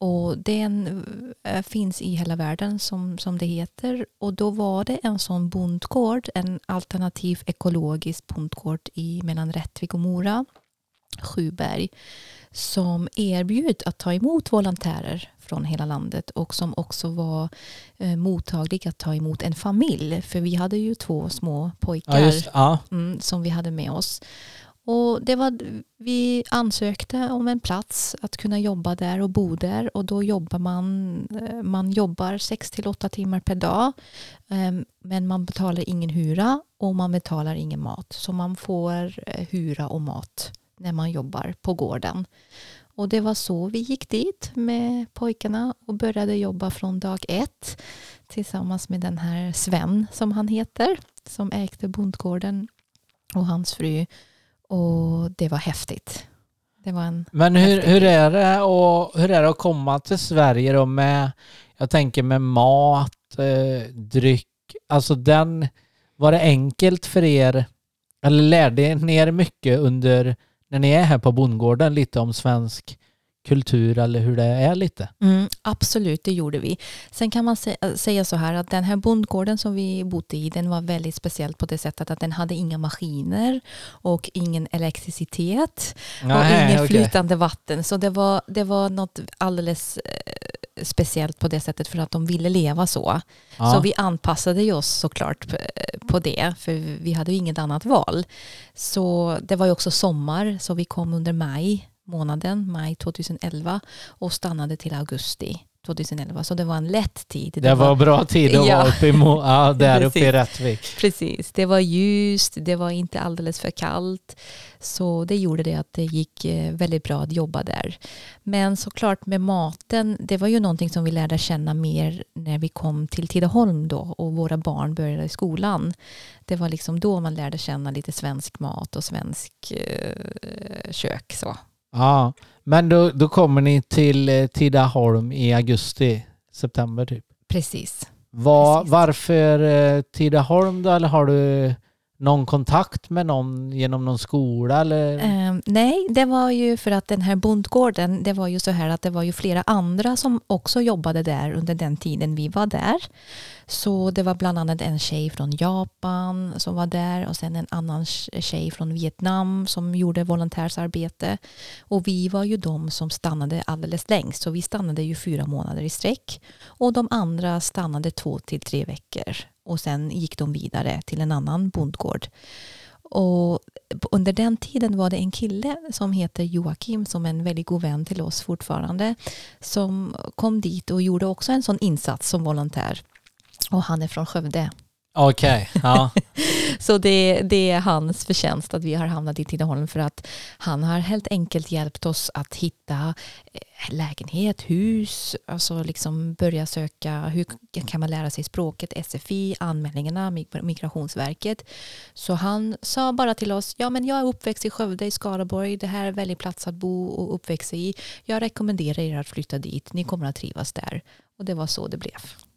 Och den eh, finns i hela världen som, som det heter. Och då var det en sån bondgård, en alternativ ekologisk bondgård i mellan Rättvik och Mora, Sjuberg, som erbjöd att ta emot volontärer från hela landet och som också var eh, mottaglig att ta emot en familj. För vi hade ju två små pojkar Ja, just ja. mm, som vi hade med oss. Och det var, vi ansökte om en plats att kunna jobba där och bo där och då jobbar man, eh, man jobbar sex till åtta timmar per dag ehm, men man betalar ingen hyra och man betalar ingen mat. Så man får eh, hyra och mat när man jobbar på gården. Och det var så vi gick dit med pojkarna och började jobba från dag ett tillsammans med den här Sven som han heter som ägde bondgården och hans fru. Och det var häftigt. Det var en Men hur, hur, är det och, hur är det att komma till Sverige då med, jag tänker med mat, eh, dryck, alltså den, var det enkelt för er, eller lärde ni er mycket under, när ni är här på bondgården, lite om svensk kultur eller hur det är lite? Mm, absolut, det gjorde vi. Sen kan man äh, säga så här att den här bondgården som vi bodde i den var väldigt speciell på det sättet att den hade inga maskiner och ingen elektricitet och inget okej. flytande vatten. Så det var, det var något alldeles eh, speciellt på det sättet för att de ville leva så. Ja. Så vi anpassade oss såklart p- på det, för vi hade ju inget annat val. Så det var ju också sommar, så vi kom under maj månaden, maj 2011 och stannade till augusti 2011. Så det var en lätt tid. det var bra tid att Ja. vara uppe i, Mo- ja, där uppe i. Rättvik. Precis, det var ljust, det var inte alldeles för kallt. Så det gjorde det att det gick eh, väldigt bra att jobba där. Men såklart med maten, det var ju någonting som vi lärde känna mer när vi kom till Tidaholm då och våra barn började i skolan. Det var liksom då man lärde känna lite svensk mat och svensk eh, kök. Så. Ja, men då, då kommer ni till eh, Tidaholm i augusti, september typ. Precis. Var, Precis. varför eh, Tidaholm då? Eller har du någon kontakt med någon genom någon skola? Eller? Ehm, nej, det var ju för att den här bondgården, det var ju så här att det var ju flera andra som också jobbade där under den tiden vi var där. Så det var bland annat en tjej från Japan som var där och sen en annan tjej från Vietnam som gjorde volontärsarbete. Och vi var ju de som stannade alldeles längst, så vi stannade ju fyra månader i sträck. Och de andra stannade två till tre veckor och sen gick de vidare till en annan bondgård. Och under den tiden var det en kille som heter Joakim som är en väldigt god vän till oss fortfarande som kom dit och gjorde också en sån insats som volontär. Och han är från Skövde. Okej, ja. [laughs] Så det, det är hans förtjänst att vi har hamnat i Tidaholm för att han har helt enkelt hjälpt oss att hitta eh, lägenhet, hus, alltså liksom börja söka hur kan man lära sig språket, SFI, anmälningarna, Migrationsverket. Så han sa bara till oss, ja men jag är uppväxt i Skövde i Skaraborg, det här är en väldigt plats att bo och uppväxa i. Jag rekommenderar er att flytta dit, ni kommer att trivas där. Och det var så det blev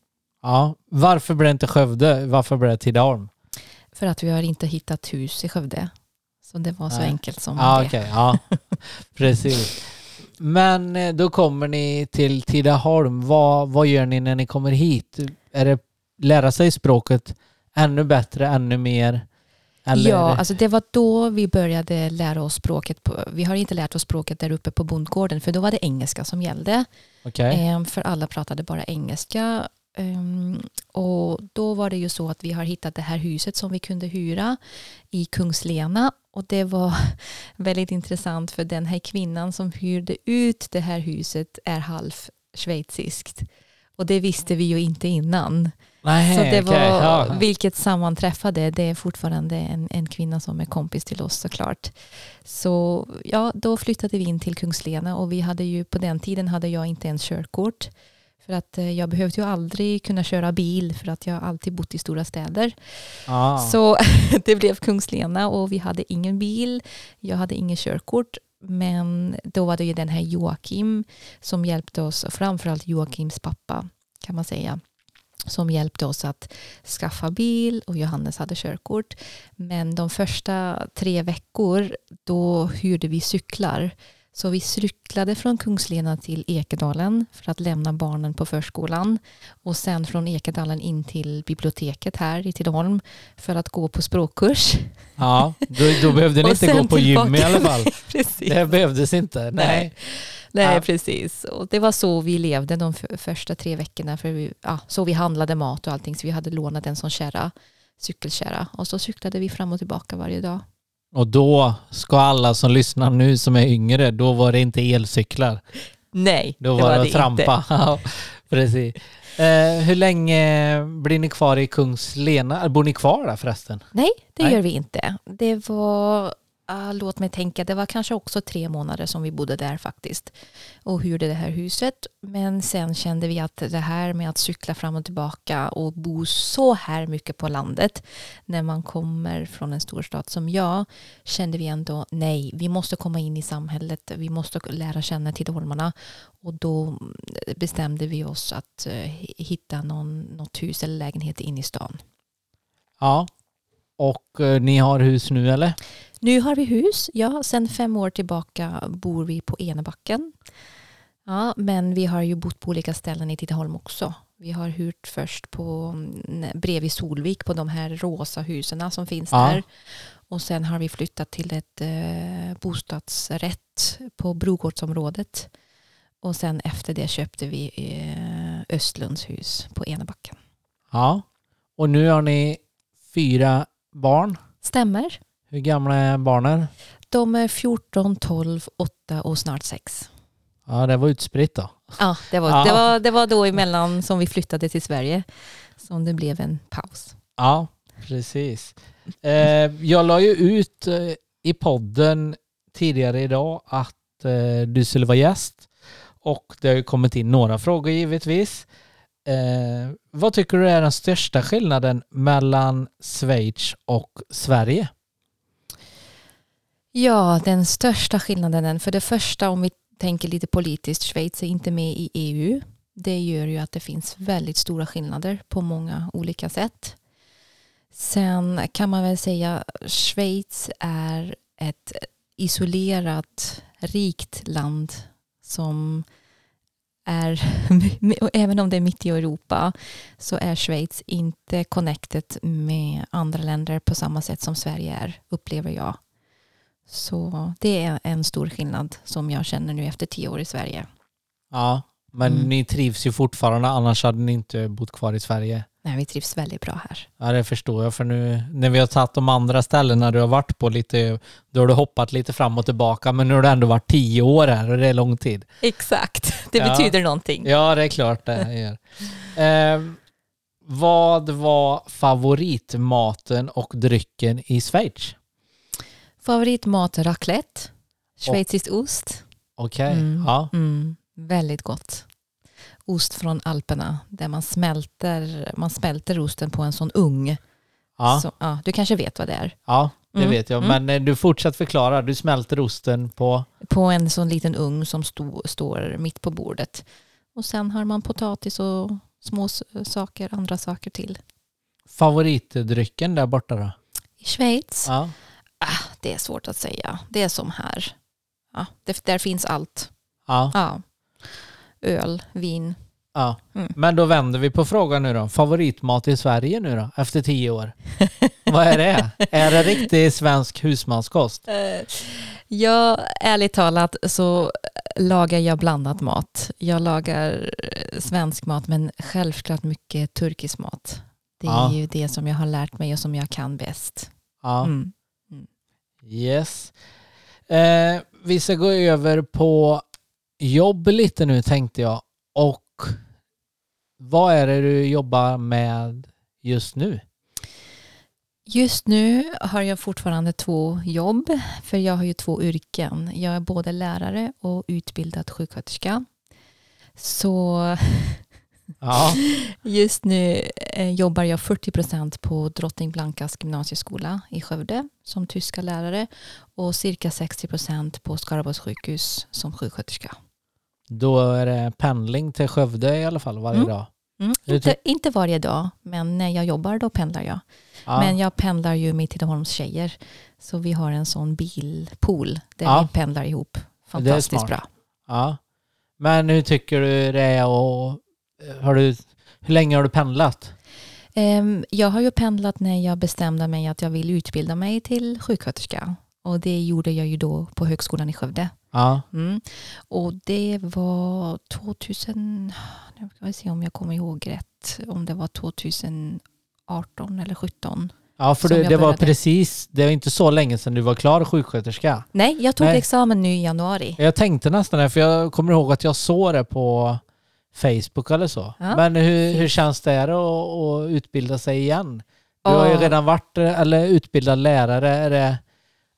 ja. Varför blev det inte Skövde? Varför blev det Tidaholm? För att vi har inte hittat hus i Skövde. Så det var så Nej. enkelt som Ja, det. okej. ja, [laughs] precis. Men eh, då kommer ni till Tidaholm. Vad, vad gör ni när ni kommer hit? Är det lära sig språket ännu bättre, ännu mer? Eller ja, alltså det var då vi började lära oss språket. På, vi har inte lärt oss språket där uppe på bondgården för då var det engelska som gällde. Okej. Ehm, för alla pratade bara engelska. Ehm, och då var det ju så att vi har hittat det här huset som vi kunde hyra i Kungslena. Och det var [laughs] väldigt intressant för den här kvinnan som hyrde ut det här huset är halv schweiziskt. Och det visste vi ju inte innan. Nej, Så det var, okej, ja. vilket sammanträffade, det är fortfarande en, en kvinna som är kompis till oss såklart. Så ja, då flyttade vi in till Kungslena och vi hade ju på den tiden hade jag inte ens körkort. För att eh, jag behövde ju aldrig kunna köra bil för att jag alltid bott i stora städer. Ja. Så [laughs] det blev Kungslena och vi hade ingen bil, jag hade ingen körkort. Men då var det ju den här Joakim som hjälpte oss, och framförallt Joakims pappa kan man säga som hjälpte oss att skaffa bil och Johannes hade körkort. Men de första tre veckor då hyrde vi cyklar. Så vi cyklade från Kungslena till Ekedalen för att lämna barnen på förskolan och sen från Ekedalen in till biblioteket här i Tidaholm för att gå på språkkurs. Ja, då, då behövde ni [laughs] inte gå på gym i alla fall. [laughs] Precis. Det behövdes inte. Nej. Nej, Ja. precis. Och det var så vi levde de första tre veckorna. För vi, ja, så vi handlade mat och allting. Så vi hade lånat en sån kärra, cykelkärra. Och så cyklade vi fram och tillbaka varje dag. Och då ska alla som lyssnar nu som är yngre, då var det inte elcyklar. Nej, Då var det, att inte. trampa. [laughs] Ja, precis. Eh, hur länge blir ni kvar i Kungslena? Bor ni kvar där förresten? Nej, det Nej. gör vi inte. Det var, ah, låt mig tänka, det var kanske också tre månader som vi bodde där faktiskt. Och hyrde det här huset. Men sen kände vi att det här med att cykla fram och tillbaka och bo så här mycket på landet när man kommer från en storstad som jag kände vi ändå nej, vi måste komma in i samhället, vi måste lära känna Tidaholmarna och då eh, bestämde vi oss att eh, hitta någon, något hus eller lägenhet in i stan. Ja. Och eh, ni har hus nu eller? Nu har vi hus. Ja, sen fem år tillbaka bor vi på Enebacken. Ja, men vi har ju bott på olika ställen i Tidaholm också. Vi har hyrt först på mm, bredvid Solvik på de här rosa husen som finns Ja. där. Och sen har vi flyttat till ett eh, bostadsrätt på Brogårdsområdet. Och sen efter det köpte vi eh, Östlunds hus på Enebacken. Ja. Och nu har ni fyra barn. Stämmer. Hur gamla är barnen? De är 14, 12, 8 och snart 6. Ja, det var utspritt då. Ja, det var, Ja. Det, var, det var då emellan som vi flyttade till Sverige som det blev en paus. Ja, precis. Eh, jag la ju ut eh, i podden tidigare idag att eh, du skulle vara gäst och det har ju kommit in några frågor givetvis. Vad tycker du är den största skillnaden mellan Schweiz och Sverige? Ja, den största skillnaden, är- för det första om vi tänker lite politiskt, Schweiz är inte med i EU. Det gör ju att det finns väldigt stora skillnader på många olika sätt. Sen kan man väl säga Schweiz är ett isolerat, rikt land som är, [laughs] även om det är mitt i Europa, så är Schweiz inte connected med andra länder på samma sätt som Sverige är, upplever jag. Så det är en stor skillnad som jag känner nu efter tio år i Sverige. Ja, men Mm. ni trivs ju fortfarande annars hade ni inte bott kvar i Sverige. Nej, vi trivs väldigt bra här. Ja, det förstår jag. För nu när vi har tagit de andra ställena du har varit på lite, då har du hoppat lite fram och tillbaka. Men nu har du ändå varit tio år här och det är lång tid. Exakt, det Ja. betyder någonting. Ja, det är klart det. Eh, vad var favoritmaten och drycken i Schweiz? Favoritmat raclette, schweizisk ost. Okej, Mm. ja. Mm, väldigt gott. Ost från Alperna där man smälter, man smälter osten på en sån ugn. Ja, Så, ja, du kanske vet vad det är. ja det Mm, vet jag. mm. Men eh, du fortsätter förklara. Du smälter osten på... På en sån liten ugn som stå, står mitt på bordet. Och sen har man potatis och små saker, andra saker till. Favoritdrycken där borta då? I Schweiz, Ja. Det är svårt att säga. Det är som här. Ja, det, där finns allt. Ja, Ja. Öl, vin. ja. Mm. Men då vänder vi på frågan nu då. Favoritmat i Sverige nu då, efter tio år? [laughs] Vad är det? Är det riktig svensk husmanskost? Eh, Jag, ärligt talat så lagar jag blandad mat. Jag lagar svensk mat men självklart mycket turkisk mat. Det är Ja. ju det som jag har lärt mig och som jag kan bäst. Ja. Mm. Yes. Eh, vi ska gå över på jobb lite nu tänkte jag. Och vad är det du jobbar med just nu? Just nu har jag fortfarande två jobb, för jag har ju två yrken. Jag är både lärare och utbildad sjuksköterska. Så [laughs] Ja, just nu eh, jobbar jag 40 procent på Drottning Blankas gymnasieskola i Skövde som tyska lärare och cirka 60 procent på Skaraborgs sjukhus som sjuksköterska. då är det pendling till Skövde i alla fall varje Mm. dag. Mm. Inte, inte varje dag, men när jag jobbar då pendlar jag. Ja. Men jag pendlar ju med Tidaholms tjejer. Så vi har en sån bilpool där Ja. vi pendlar ihop. Fantastiskt bra. ja. Men hur tycker du det är och har du, hur länge har du pendlat? Ehm, Jag har ju pendlat när jag bestämde mig att jag vill utbilda mig till sjuksköterska. Och det gjorde jag ju då på Högskolan i Skövde. Ja. Mm. Och det var 2000, nu ska vi se om jag kommer ihåg rätt, om det var 2018 eller 17. Ja, för jag det var precis, det var inte så länge sedan du var klar sjuksköterska. Nej, jag tog Nej. examen nu i januari. Jag tänkte nästan det, för jag kommer ihåg att jag såg det på Facebook eller så. Ja. Men hur, hur känns det att, att utbilda sig igen? Du har ju redan varit eller utbildad lärare. Är det,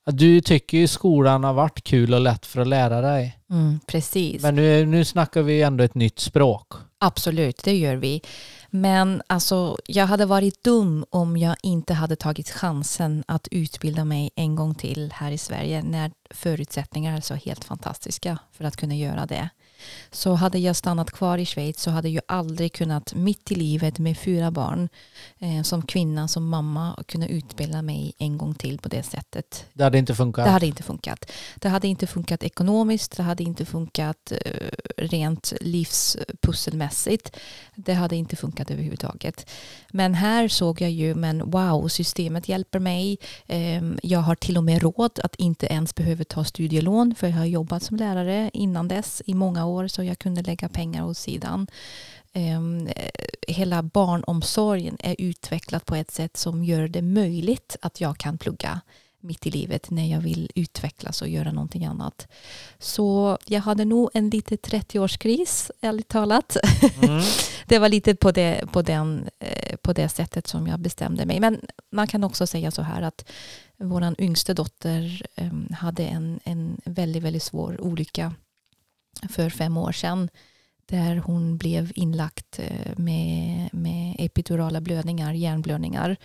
du tycker ju skolan har varit kul och lätt för att lära dig. Mm, precis. Men nu, nu snackar vi ändå ett nytt språk. Absolut, det gör vi. Men alltså, jag hade varit dum om jag inte hade tagit chansen att utbilda mig en gång till här i Sverige när förutsättningarna är så helt fantastiska för att kunna göra det. Så hade jag stannat kvar i Schweiz så hade jag aldrig kunnat mitt i livet med fyra barn eh, som kvinna, som mamma kunna utbilda mig en gång till på det sättet. Det hade inte funkat. Det hade inte funkat. Det hade inte funkat ekonomiskt, det hade inte funkat eh, rent livspusselmässigt. Det hade inte funkat överhuvudtaget. Men här såg jag ju, men wow, systemet hjälper mig. Ehm, Jag har till och med råd att inte ens behöva ta studielån för jag har jobbat som lärare innan dess i många år så jag kunde lägga pengar åt sidan. Ehm, eh, Hela barnomsorgen är utvecklat på ett sätt som gör det möjligt att jag kan plugga mitt i livet när jag vill utvecklas och göra någonting annat. Så jag hade nog en lite 30-årskris, ärligt talat. Mm. [laughs] Det var lite på det, på, den, eh, på det sättet som jag bestämde mig. Men man kan också säga så här att vår yngste dotter eh, hade en, en väldigt, väldigt svår olycka för fem år sedan där hon blev inlagt eh, med, med epidurala blödningar, hjärnblödningar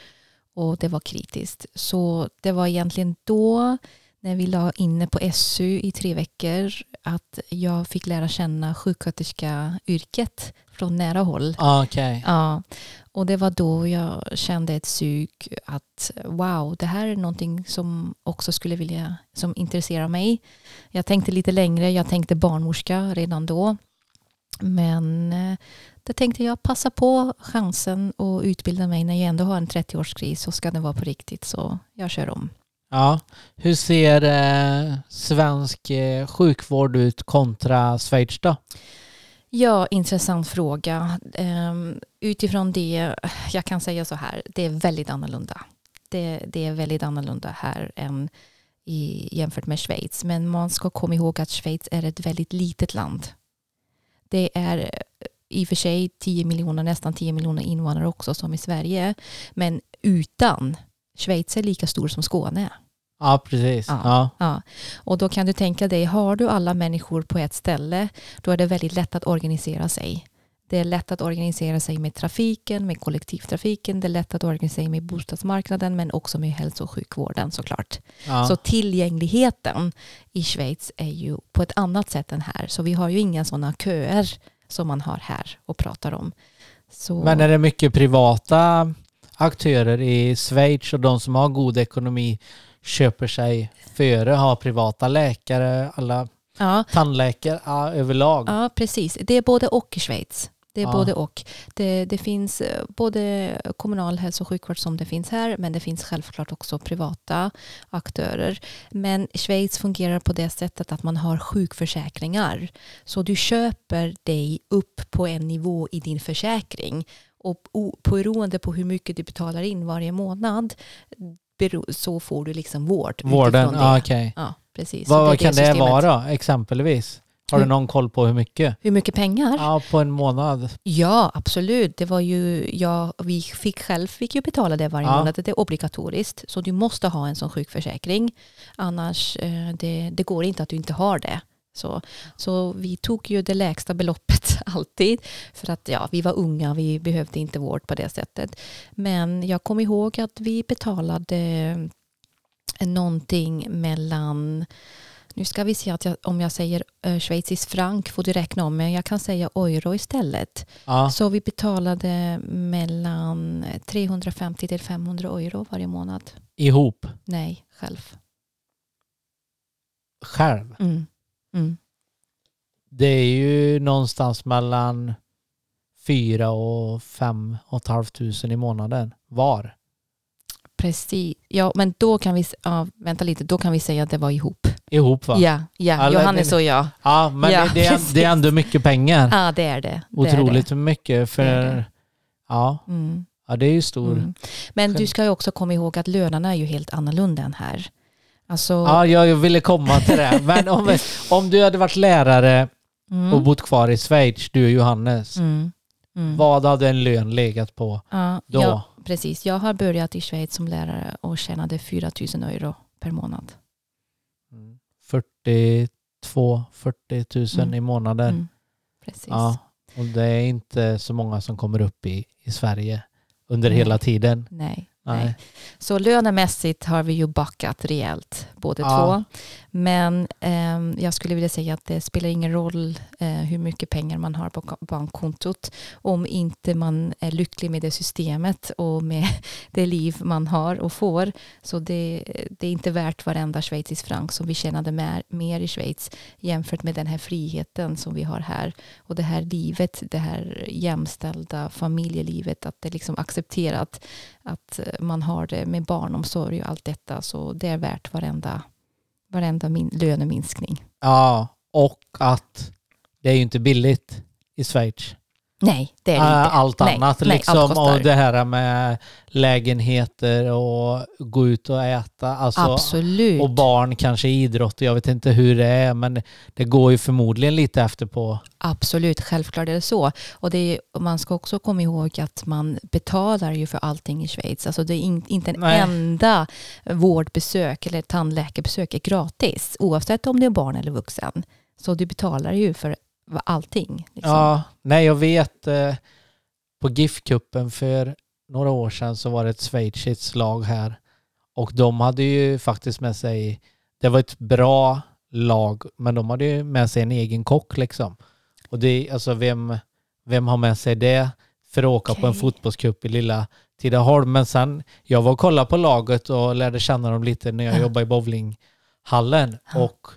och det var kritiskt. Så det var egentligen då när vi la inne på SU i tre veckor att jag fick lära känna sjuksköterska-yrket från nära håll. Ah, Okej. Ja, och det var då jag kände ett sug att wow, det här är någonting som också skulle vilja, som intresserar mig. Jag tänkte lite längre, jag tänkte barnmorska redan då. Men eh, det tänkte jag passa på chansen och utbilda mig när jag ändå har en 30-årskris så ska det vara på riktigt så jag kör om. Ja. Hur ser eh, svensk eh, sjukvård ut kontra Schweiz då? Ja, intressant fråga. Um, utifrån det, jag kan säga så här, det är väldigt annorlunda. Det, det är väldigt annorlunda här än i, jämfört med Schweiz. Men man ska komma ihåg att Schweiz är ett väldigt litet land. Det är eh, i och för sig 10 miljoner, nästan 10 miljoner invånare också som i Sverige. Men utan, Schweiz är lika stor som Skåne. Ja, precis. Ja. Ja. Ja, och då kan du tänka dig, har du alla människor på ett ställe, då är det väldigt lätt att organisera sig. Det är lätt att organisera sig med trafiken, med kollektivtrafiken, det är lätt att organisera sig med bostadsmarknaden, men också med hälso och sjukvården såklart. Ja. Så tillgängligheten i Schweiz är ju på ett annat sätt än här. Så vi har ju inga sådana köer som man har här och pratar om. Så, Men är det mycket privata aktörer i Schweiz och de som har god ekonomi köper sig före, har privata läkare, alla ja, tandläkare ja, överlag? Ja, precis. Det är både och i Schweiz. Det är Ja. både och. Det, det finns eh, både kommunal hälso och sjukvård som det finns här, men det finns självklart också privata aktörer. Men Schweiz fungerar på det sättet att man har sjukförsäkringar. Så du köper dig upp på en nivå i din försäkring. Och beroende på hur mycket du betalar in varje månad så får du liksom vård. Vården, ja det. okej. Ja, precis. Så Vad, är kan det systemet. vara exempelvis? Har du Hur- någon koll på hur mycket? Hur mycket pengar? Ja, på en månad. Ja, absolut. Det var ju, ja, vi fick själv fick ju betala det varje Ja. månad. Det är obligatoriskt. Så du måste ha en sån sjukförsäkring. Annars eh, det, det går inte att du inte har det. Så, så vi tog ju det lägsta beloppet [laughs] alltid. För att ja, vi var unga, vi behövde inte vård på det sättet. Men jag kommer ihåg att vi betalade någonting mellan Nu ska vi se att jag, om jag säger uh, schweizisk frank får du räkna om, men jag kan säga euro istället. Ja. Så vi betalade mellan 350 till 500 euro varje månad. Ihop. Nej, själv. Själv. Mm. Mm. Det är ju någonstans mellan fyra och fem och ett halvt tusen i månaden var. Precis. Ja, men då kan vi, ja, vänta lite, då kan vi säga att det var ihop. Ihop va? Ja, ja. Alla- Johannes och jag. Ja, men Ja, det, det, är, det är ändå mycket pengar. Ja, det är det. det är Otroligt mycket för... Det det. Ja, det. Mm. ja, det är ju stor. Mm. Men du ska ju också komma ihåg att lönerna är ju helt annorlunda än här. Alltså, Ja, jag ville komma till det. [laughs] Men om, om du hade varit lärare mm, och bott kvar i Schweiz, du och Johannes, mm, mm. vad hade en lön legat på Ja, då? ja, precis. Jag har börjat i Schweiz som lärare och tjänade 4 000 euro per månad. 42 40 000 Mm. i månaden. Mm. Precis. Ja, och det är inte så många som kommer upp i, i Sverige under Nej. hela tiden. Nej, Nej. Så lönemässigt har vi ju backat rejält båda Ja. två. Men eh, jag skulle vilja säga att det spelar ingen roll eh, hur mycket pengar man har på bankkontot om inte man är lycklig med det systemet och med [laughs] det liv man har och får. Så det, det är inte värt varenda schweizisk frank som vi tjänade mer, mer i Schweiz jämfört med den här friheten som vi har här. Och det här livet, det här jämställda familjelivet, att det liksom accepterat att eh, man har det med barnomsorg och allt detta. Så det är värt varenda, varenda min, löneminskning. Ja, och att det är ju inte billigt i Schweiz. Nej, det är det Äh, inte. Allt Nej, annat nej, liksom. allt och det här med lägenheter och gå ut och äta. Alltså, Absolut. och barn kanske idrott. Jag vet inte hur det är men det går ju förmodligen lite efter på. Absolut, självklart är det så. Och det är, man ska också komma ihåg att man betalar ju för allting i Schweiz. Alltså det är in, inte en Nej. enda vårdbesök eller tandläkarbesök är gratis. Oavsett om det är barn eller vuxen. Så du betalar ju för allting. Liksom. Ja, nej jag vet eh, på GIF-cupen för några år sedan så var det ett schweiziskt lag här och de hade ju faktiskt med sig, det var ett bra lag men de hade ju med sig en egen kock liksom. Och det, alltså vem, vem har med sig det för att åka på en fotbollscup i lilla Tidaholm? Men sen, jag var och kollade på laget och lärde känna dem lite när jag Ja. jobbade i bowlinghallen Ja. och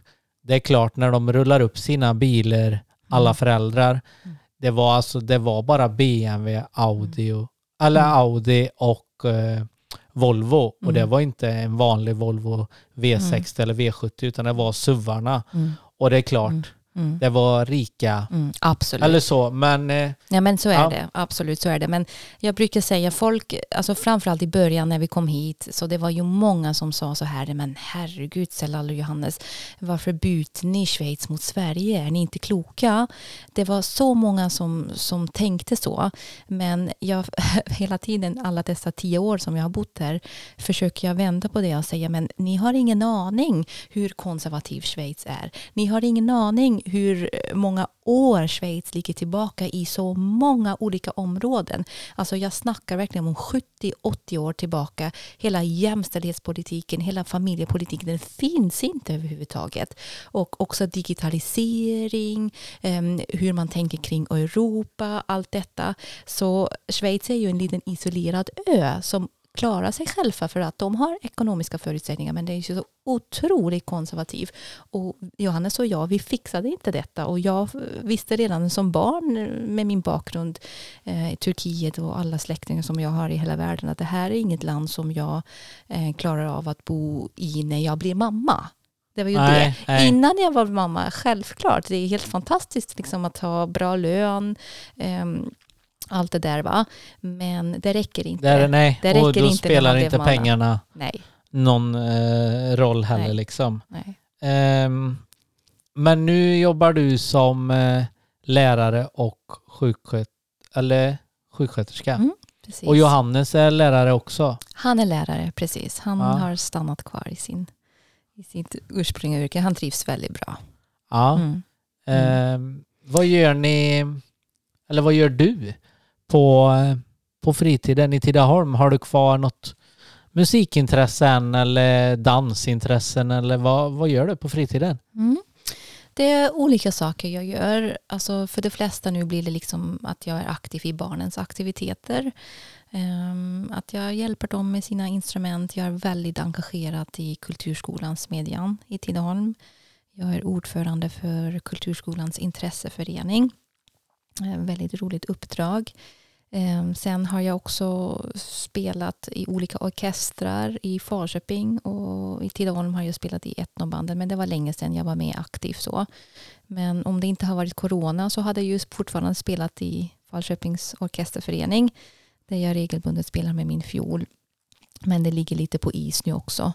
det är klart när de rullar upp sina bilar, alla Mm. föräldrar, Mm. det var alltså, det var bara BMW, Audi och, eller Mm. Audi och eh, Volvo. Och det var inte en vanlig Volvo V60 eller V70 utan det var SUVarna. Och det är klart, Mm. det var rika, mm, absolut. eller så, men eh, Ja men så är Ja. det, absolut så är det. Men jag brukar säga folk, alltså framförallt i början när vi kom hit, så det var ju många som sa så här, men herregud Sellal och Johannes, varför byter ni Schweiz mot Sverige? Är ni inte kloka? Det var så många som, som tänkte så. Men jag, [laughs] hela tiden, alla dessa tio år som jag har bott här, försöker jag vända på det och säga, men ni har ingen aning hur konservativ Schweiz är. Ni har ingen aning hur många år Schweiz ligger tillbaka i så många olika områden. Alltså jag snackar verkligen om 70-80 år tillbaka. Hela jämställdhetspolitiken, hela familjepolitiken, den finns inte överhuvudtaget. Och också digitalisering, ehm, hur man tänker kring Europa, allt detta. Så Schweiz är ju en liten isolerad ö som klarar sig själva för att de har ekonomiska förutsättningar men det är ju så otroligt konservativ. Och Johannes och jag, vi fixade inte detta och jag visste redan som barn med min bakgrund eh, i Turkiet och alla släktingar som jag har i hela världen att det här är inget land som jag eh, klarar av att bo i när jag blir mamma. Det var ju det. nej, nej. Innan jag var mamma, självklart. Det är helt fantastiskt liksom, att ha bra lön. ehm, allt det där va. Men det räcker inte. Det nej. Det och räcker då inte spelar inte pengarna Nej, någon eh, roll heller Nej. liksom. nej. Ehm, men nu jobbar du som eh, lärare och sjuksköt eller sjuksköterska. Mm. Och Johannes är lärare också. Han är lärare, precis. Han Ja. har stannat kvar i, sin, i sitt ursprungliga yrke. Han trivs väldigt bra. Ja. Mm. Ehm, vad gör ni, eller vad gör du på, på fritiden i Tidaholm? Har du kvar något musikintressen eller dansintressen eller vad, vad gör du på fritiden? Mm. Det är olika saker jag gör. Alltså för de flesta nu blir det liksom att jag är aktiv i barnens aktiviteter. Ehm, att jag hjälper dem med sina instrument. Jag är väldigt engagerad i Kulturskolans Smedjan i Tidaholm. Jag är ordförande för Kulturskolans intresseförening. Ehm, väldigt roligt uppdrag. Ehm, sen har jag också spelat i olika orkestrar i Falköping och i Tidaholm har jag spelat i etnobanden men det var länge sedan jag var med aktiv så. Men om det inte har varit corona så hade jag just fortfarande spelat i Falköpings orkesterförening där jag regelbundet spelar med min fiol. Men det ligger lite på is nu också.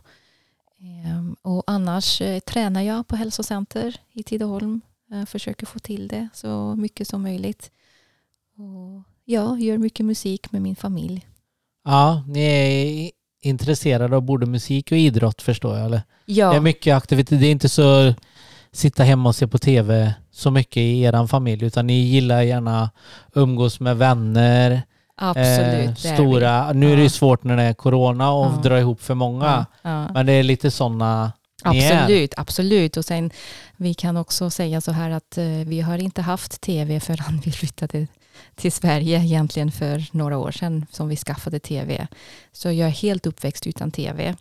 Ehm, och annars eh, tränar jag på hälsocenter i Tidaholm. Jag försöker få till det så mycket som möjligt. Och ja, gör mycket musik med min familj. Ja, ni är intresserade av både musik och idrott förstår jag eller? Ja, Det är mycket aktivitet, det är inte så sitta hemma och se på tv så mycket i eran familj utan ni gillar gärna umgås med vänner, absolut. eh, det är stora, nu är det ju svårt när det är corona och Ja. dra ihop för många. Ja. Men det är lite sådana ni är. Absolut, absolut. Och sen vi kan också säga så här att eh, vi har inte haft tv förrän vi flyttade till Sverige egentligen för några år sedan som vi skaffade tv. Så jag är helt uppväxt utan tv.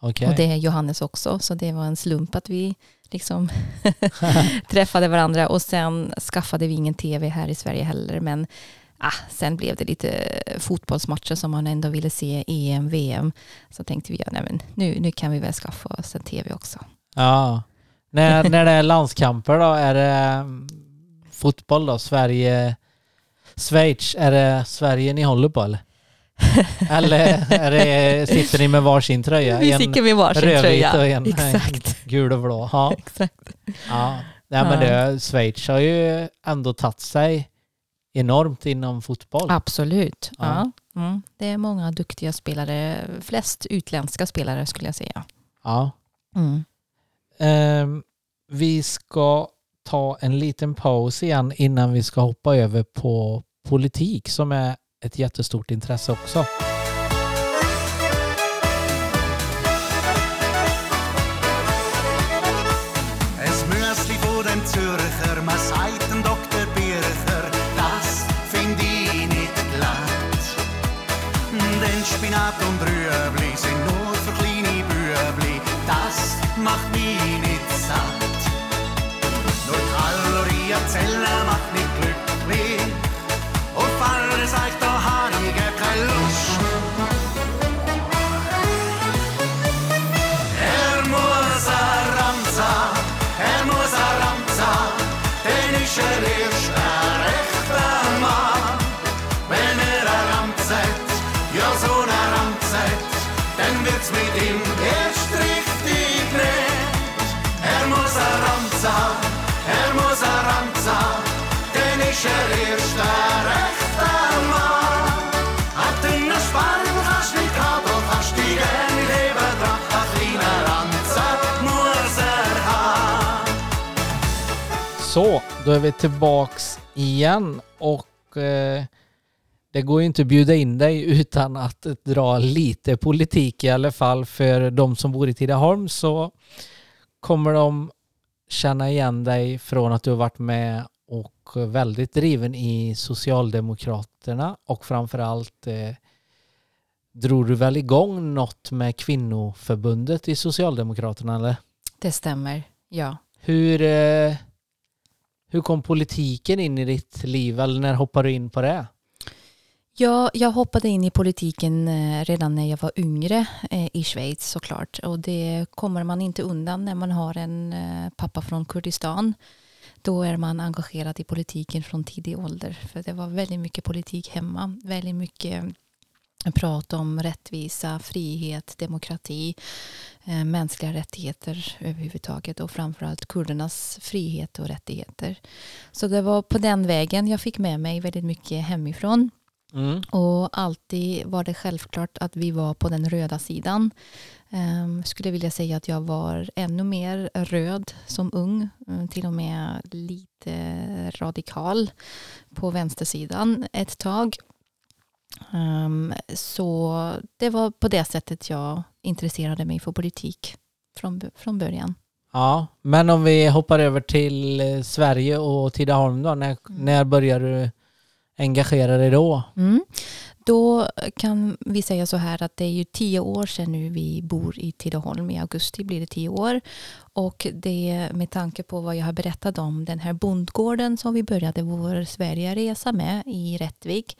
Okej. Och det är Johannes också. Så det var en slump att vi liksom [laughs] träffade varandra. Och sen skaffade vi ingen tv här i Sverige heller. Men ah, sen blev det lite fotbollsmatcher som man ändå ville se, EM, VM. Så tänkte vi, ja, nej, men nu, nu kan vi väl skaffa oss en tv också. Ja. När, när det är landskamper då, är det mm, fotboll då? Sverige, Schweiz, är det Sverige ni håller på eller? [laughs] Eller är det, sitter ni med varsin tröja? Vi En sticker med varsin rödvit tröja. och en Exakt. gul och blå. Ja. [laughs] Exakt. Ja. Nej, men det, Schweiz har ju ändå tagit sig enormt inom fotboll. Absolut. Ja. Ja. Mm. Det är många duktiga spelare, flest utländska spelare skulle jag säga. Ja. Mm. Ehm, vi ska ta en liten paus igen innan vi ska hoppa över på politik som är ett jättestort intresse också. Spinat und Brühe. Så, då är vi tillbaks igen och eh, det går ju inte att bjuda in dig utan att dra lite politik i alla fall. För de som bor i Tidaholm så kommer de känna igen dig från att du har varit med och väldigt driven i Socialdemokraterna och framförallt eh, drog du väl igång något med kvinnoförbundet i Socialdemokraterna eller? Det stämmer, ja. Hur, eh, hur kom politiken in i ditt liv eller när hoppade du in på det? Ja, jag hoppade in i politiken eh, redan när jag var yngre eh, i Schweiz såklart. Och det kommer man inte undan när man har en eh, pappa från Kurdistan. Då är man engagerad i politiken från tidig ålder. För det var väldigt mycket politik hemma. Väldigt mycket prat om rättvisa, frihet, demokrati, eh, mänskliga rättigheter överhuvudtaget och framförallt kurdernas frihet och rättigheter. Så det var på den vägen jag fick med mig väldigt mycket hemifrån. Mm. Och alltid var det självklart att vi var på den röda sidan. Um, skulle vilja säga att jag var ännu mer röd som ung. mm, Till och med lite radikal på vänstersidan ett tag. Um, så det var på det sättet jag intresserade mig för politik från, från början. Ja, men om vi hoppar över till eh, Sverige och Tidaholm då. När, Mm. när började du engagera dig då? Mm. Då kan vi säga så här att det är ju tio år sedan nu vi bor i Tidaholm. I augusti blir det tio år. Och det med tanke på vad jag har berättat om den här bondgården som vi började vår Sverigeresa med i Rättvik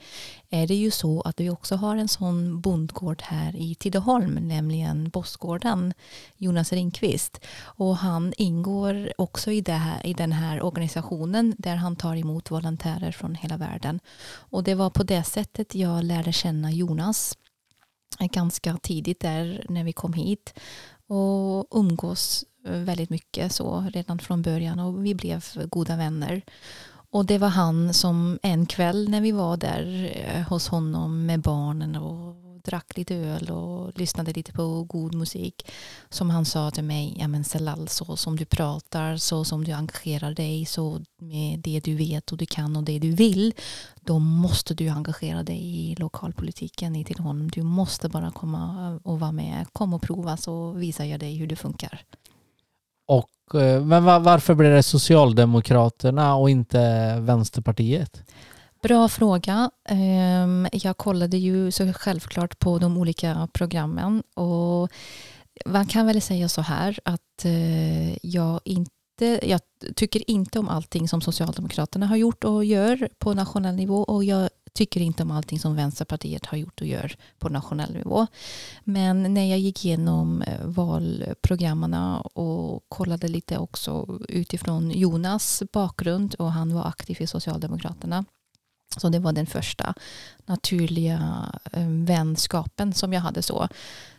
är det ju så att vi också har en sån bondgård här i Tidaholm, nämligen Bossgården, Jonas Ringqvist. Och han ingår också i, det här, i den här organisationen där han tar emot volontärer från hela världen. Och det var på det sättet jag lärde känna Jonas eh, ganska tidigt där när vi kom hit och umgås väldigt mycket så redan från början och vi blev goda vänner. Och det var han som en kväll när vi var där eh, hos honom med barnen och drack lite öl och lyssnade lite på god musik som han sa till mig, ja men Selal, så som du pratar, så som du engagerar dig, så med det du vet och du kan och det du vill, då måste du engagera dig i lokalpolitiken i Tidaholm. Du måste bara komma och vara med. Kom och prova så visar jag dig hur det funkar. Och, eh, men varför blev det Socialdemokraterna och inte Vänsterpartiet? Bra fråga. Ehm, jag kollade ju så självklart på de olika programmen och man kan väl säga så här att eh, jag inte jag tycker inte om allting som Socialdemokraterna har gjort och gör på nationell nivå och jag tycker inte om allting som Vänsterpartiet har gjort och gör på nationell nivå. Men när jag gick igenom eh, valprogrammen och kollade lite också utifrån Jonas bakgrund och han var aktiv i Socialdemokraterna så det var den första naturliga eh, vänskapen som jag hade så.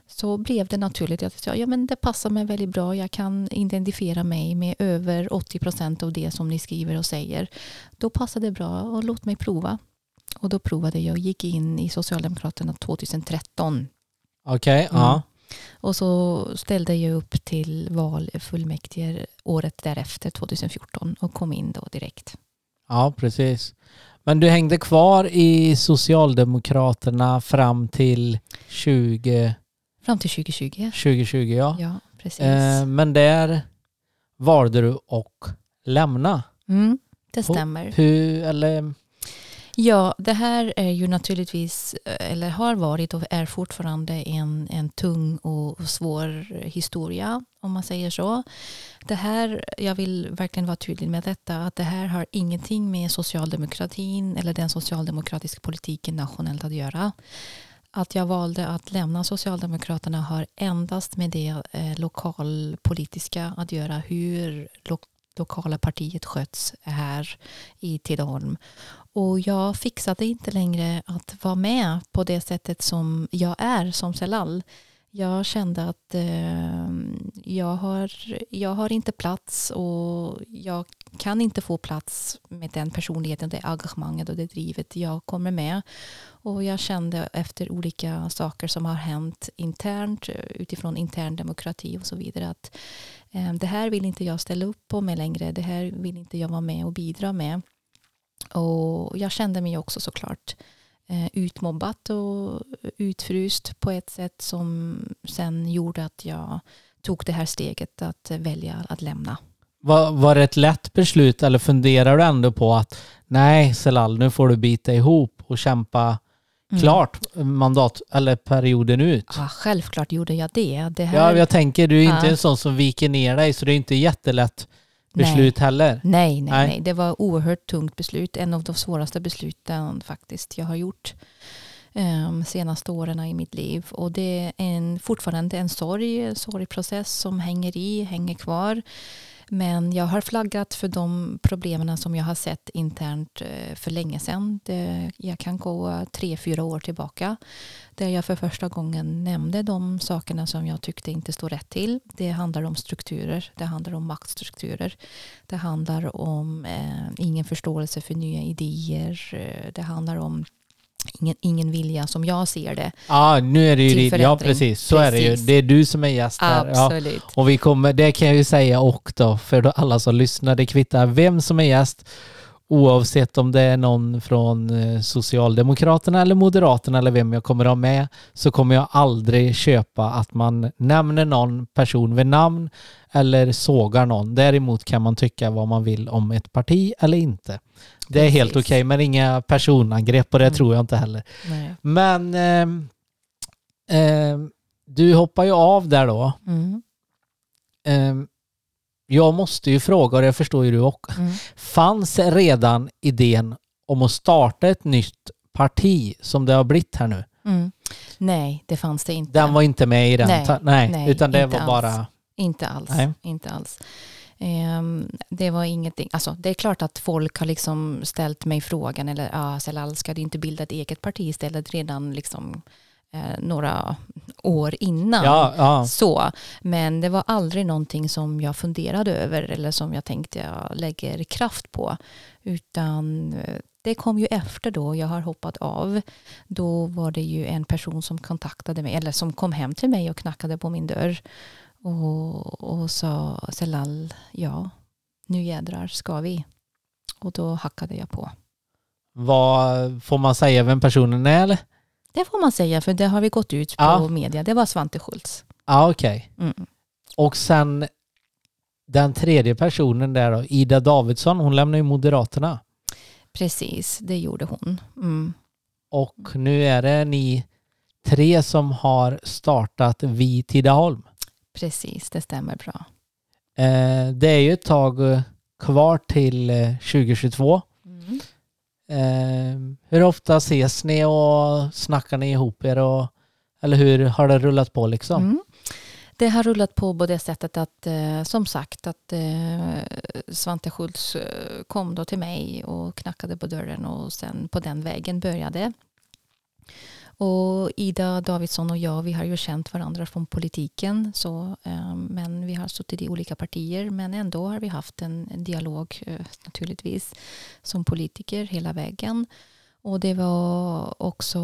Så blev det naturligt att jag sa, ja men det passar mig väldigt bra. Jag kan identifiera mig med över 80 procent av det som ni skriver och säger. Då passar det bra och låt mig prova. Och då provade jag och gick in i Socialdemokraterna 2013. Okej, Mm. ja. Och så ställde jag upp till val fullmäktige året därefter, 2014, och kom in då direkt. Ja, precis. Men du hängde kvar i Socialdemokraterna fram till 20, Fram till 2020. 2020, ja. Ja, precis. Eh, men där valde du att lämna. Mm, det stämmer. Hur, eller, Ja, det här är ju naturligtvis, eh, eller har varit och är fortfarande en, en tung och svår historia, om man säger så. Det här, jag vill verkligen vara tydlig med detta, att det här har ingenting med socialdemokratin eller den socialdemokratiska politiken nationellt att göra. Att jag valde att lämna Socialdemokraterna har endast med det eh, lokalpolitiska att göra, hur lo- lokala partiet sköts här i Tidaholm. Och jag fixade inte längre att vara med på det sättet som jag är som Selal. Jag kände att eh, jag, har, jag har inte plats och jag kan inte få plats med den personligheten, det engagemanget och det drivet jag kommer med. Och jag kände efter olika saker som har hänt internt utifrån intern demokrati och så vidare att Eh, det här vill inte jag ställa upp på med längre. Det här vill inte jag vara med och bidra med. Och jag kände mig också såklart eh, utmobbat och utfryst på ett sätt som sen gjorde att jag tog det här steget att välja att lämna. var, var det ett lätt beslut eller funderar du ändå på att nej Selal, nu får du bita ihop och kämpa Mm. klart mandat eller perioden ut? Ja, självklart gjorde jag det. det här, Ja, jag tänker du är inte Ja. en sån som viker ner dig så det är inte jättelätt beslut heller. Nej, nej, Nej. nej. Det var oerhört tungt beslut. En av de svåraste besluten faktiskt jag har gjort um, senaste åren i mitt liv. Och det är en, fortfarande en sorg, sorgprocess som hänger i, hänger kvar. Men jag har flaggat för de problemen som jag har sett internt eh, för länge sedan. Jag kan gå tre, fyra år tillbaka där jag för första gången nämnde de sakerna som jag tyckte inte stod rätt till. Det handlar om strukturer, det handlar om maktstrukturer. Det handlar om eh, ingen förståelse för nya idéer. Eh, det handlar om ingen, ingen vilja som jag ser det. Ja, nu är det ju din, ja precis, så är det ju. Precis. Det är du som är gäst här. Ja. Absolut. Och vi kommer, det kan jag ju säga och då, för då alla som lyssnar, det kvittar vem som är gäst. Oavsett om det är någon från eh, Socialdemokraterna eller Moderaterna eller vem jag kommer ha med så kommer jag aldrig köpa att man nämner någon person vid namn eller sågar någon. Däremot kan man tycka vad man vill om ett parti eller inte. Det är helt okej, Precis. men inga personangrepp och det Mm. tror jag inte heller. Nej. Men ehm, ehm, du hoppar ju av där då. Mm. Ehm, jag måste ju fråga, och det förstår ju du också. Mm. Fanns redan idén om att starta ett nytt parti som det har blivit här nu? Mm. Nej, det fanns det inte. Den var inte med i den? Nej, ta- nej, nej, utan det var alls. bara... Inte alls. Nej. Inte alls. Ehm, det var ingenting. Alltså, det är klart att folk har liksom ställt mig frågan eller ah, Selal, ska du inte bilda ett eget parti istället redan liksom, några år innan? Ja, ja. Så, men det var aldrig någonting som jag funderade över eller som jag tänkte jag lägger kraft på. Utan eh, det kom ju efter då jag har hoppat av. Då var det ju en person som kontaktade mig eller som kom hem till mig och knackade på min dörr och, och sa Selal, ja, nu jädrar ska vi. Och då hackade jag på. Vad får man säga vem personen är eller? Det får man säga för det har vi gått ut på Ja. media. Det var Svante Schultz. Ja, okej. Mm. Och sen den tredje personen där då, Ida Davidsson, hon lämnar ju Moderaterna. Precis, det gjorde hon. Mm. Och nu är det ni tre som har startat Vi Tidaholm. Precis, det stämmer bra. Eh, det är ju ett tag eh, kvar till eh, 2022. Ehm, hur ofta ses ni och snackar ni ihop er? Och, eller hur har det rullat på liksom? Mm. Det har rullat på på det sättet att eh, som sagt att eh, Svante Schultz eh, kom då till mig och knackade på dörren och sen på den vägen började. Och Ida Davidsson och jag vi har ju känt varandra från politiken så, eh, men vi har suttit i olika partier men ändå har vi haft en, dialog eh, naturligtvis som politiker hela vägen. Och det var också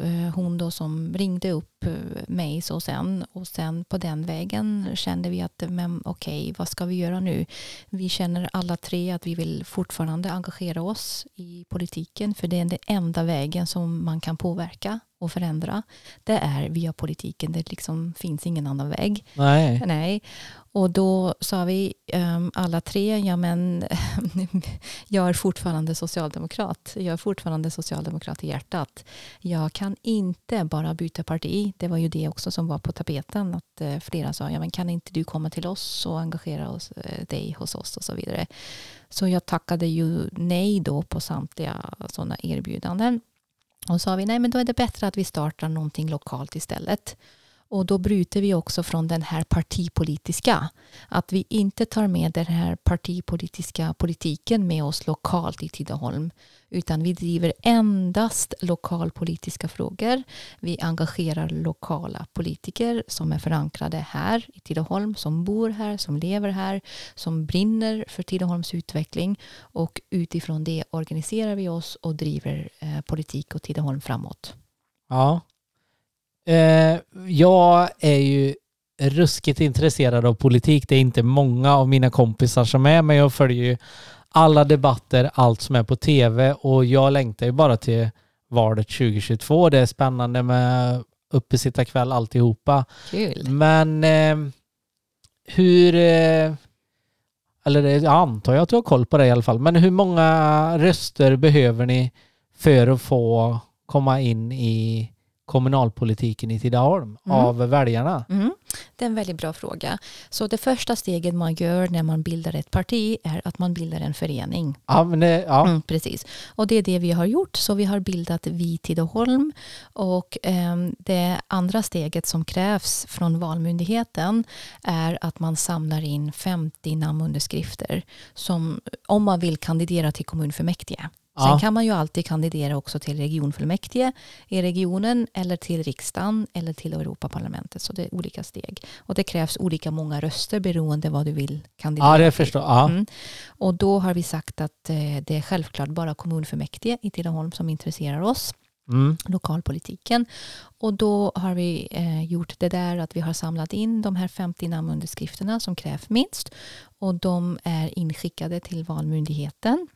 eh, hon då som ringde upp eh, mig så sen och sen på den vägen kände vi att men okej vad ska vi göra nu? Vi känner alla tre att vi vill fortfarande engagera oss i politiken för det är den enda vägen som man kan påverka och förändra. Det är via politiken, det liksom finns ingen annan väg. Nej. Nej, och då sa vi um, alla tre, ja men [laughs] jag är fortfarande socialdemokrat. Jag är fortfarande socialdemokrat i hjärtat. Jag kan inte bara byta parti. Det var ju det också som var på tapeten. Att uh, flera sa, ja men kan inte du komma till oss och engagera oss, uh, dig hos oss och så vidare. Så jag tackade ju nej då på samtliga sådana erbjudanden. Och sa vi, nej men då är det bättre att vi startar någonting lokalt istället. Och då bryter vi också från den här partipolitiska. Att vi inte tar med den här partipolitiska politiken med oss lokalt i Tidaholm. Utan vi driver endast lokalpolitiska frågor. Vi engagerar lokala politiker som är förankrade här i Tidaholm. Som bor här, som lever här. Som brinner för Tidaholms utveckling. Och utifrån det organiserar vi oss och driver eh, politik och Tidaholm framåt. Ja. Eh, jag är ju ruskigt intresserad av politik. Det är inte många av mina kompisar som är, men jag följer ju alla debatter, allt som är på tv och jag längtar ju bara till valet 2022. Det är spännande med uppesittarkväll alltihopa. Kul! Men eh, hur... Eh, eller jag antar jag att du har koll på det i alla fall. Men hur många röster behöver ni för att få komma in i kommunalpolitiken i Tidaholm Mm. av väljarna? Mm, det är en väldigt bra fråga. Så det första steget man gör när man bildar ett parti är att man bildar en förening. Ja, det, ja. Mm, precis. Och det är det vi har gjort. Så vi har bildat Vi Tidaholm. Och ehm, det andra steget som krävs från Valmyndigheten är att man samlar in 50 namnunderskrifter som, om man vill kandidera till kommunfullmäktige. Sen Ja. kan man ju alltid kandidera också till regionfullmäktige i regionen eller till riksdagen eller till Europaparlamentet. Så det är olika steg. Och det krävs olika många röster beroende vad du vill kandidera ja, det förstår jag. Mm. Och då har vi sagt att eh, det är självklart bara kommunfullmäktige i Tidaholm som intresserar oss, Mm. lokalpolitiken. Och då har vi eh, gjort det där att vi har samlat in de här 50 namnunderskrifterna som krävs minst. Och de är inskickade till Valmyndigheten.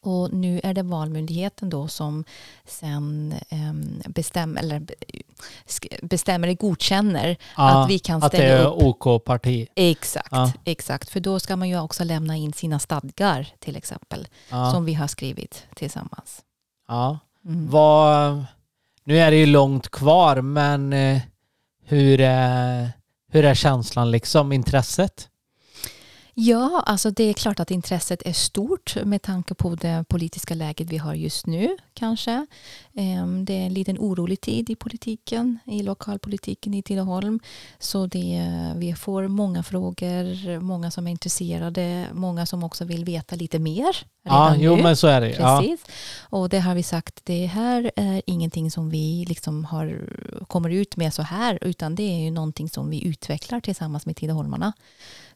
Och nu är det Valmyndigheten då som sen um, bestäm, eller be, bestämmer eller godkänner Ja, att vi kan Att det ställa är upp. OK-parti. Exakt, Ja. exakt. För då ska man ju också lämna in sina stadgar till exempel. Ja. Som vi har skrivit tillsammans. ja. Mm. Vad, nu är det ju långt kvar, men eh, hur är, hur är känslan liksom, intresset? Ja, alltså det är klart att intresset är stort med tanke på det politiska läget vi har just nu kanske. Ehm, Det är en liten orolig tid i politiken, i lokalpolitiken i Tidaholm. Så det, vi får många frågor, många som är intresserade, många som också vill veta lite mer. Ja, jo men så är det ju. ja. Och det har vi sagt, det här är ingenting som vi liksom har, kommer ut med så här, utan det är ju någonting som vi utvecklar tillsammans med Tidaholmarna.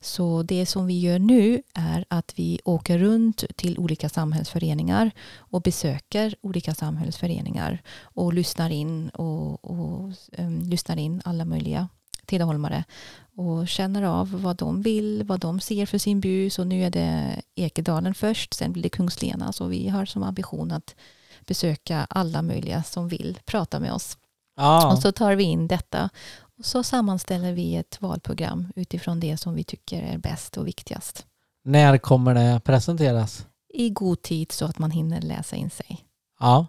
Så det som vi gör nu är att vi åker runt till olika samhällsföreningar och besöker olika samhällsföreningar och lyssnar in och, och um, lyssnar in alla möjliga Tidaholmare och känner av vad de vill, vad de ser för sin by. Så nu är det Ekedalen först, sen blir det Kungslena. Så vi har som ambition att besöka alla möjliga som vill prata med oss. Ja. Och så tar vi in detta och så sammanställer vi ett valprogram utifrån det som vi tycker är bäst och viktigast. När kommer det presenteras? I god tid så att man hinner läsa in sig. Ja.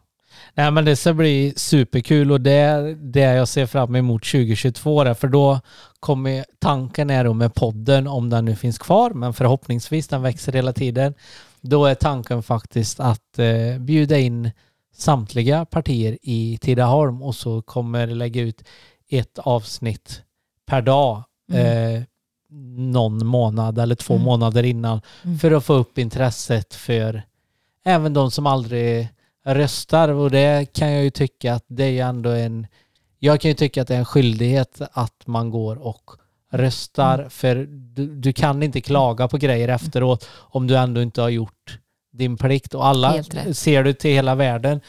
Nej, men det ska bli superkul och det är det jag ser fram emot 2022 där, för då kommer tanken är då med podden om den nu finns kvar men förhoppningsvis den växer hela tiden. Då är tanken faktiskt att eh, bjuda in samtliga partier i Tidaholm och så kommer lägga ut ett avsnitt per dag Mm. eh, någon månad eller två Mm. månader innan Mm. för att få upp intresset för även de som aldrig röstar och det kan jag ju tycka att det är ändå en jag kan ju tycka att det är en skyldighet att man går och röstar Mm. för du, du kan inte klaga på grejer efteråt om du ändå inte har gjort din plikt och alla ser du till hela världen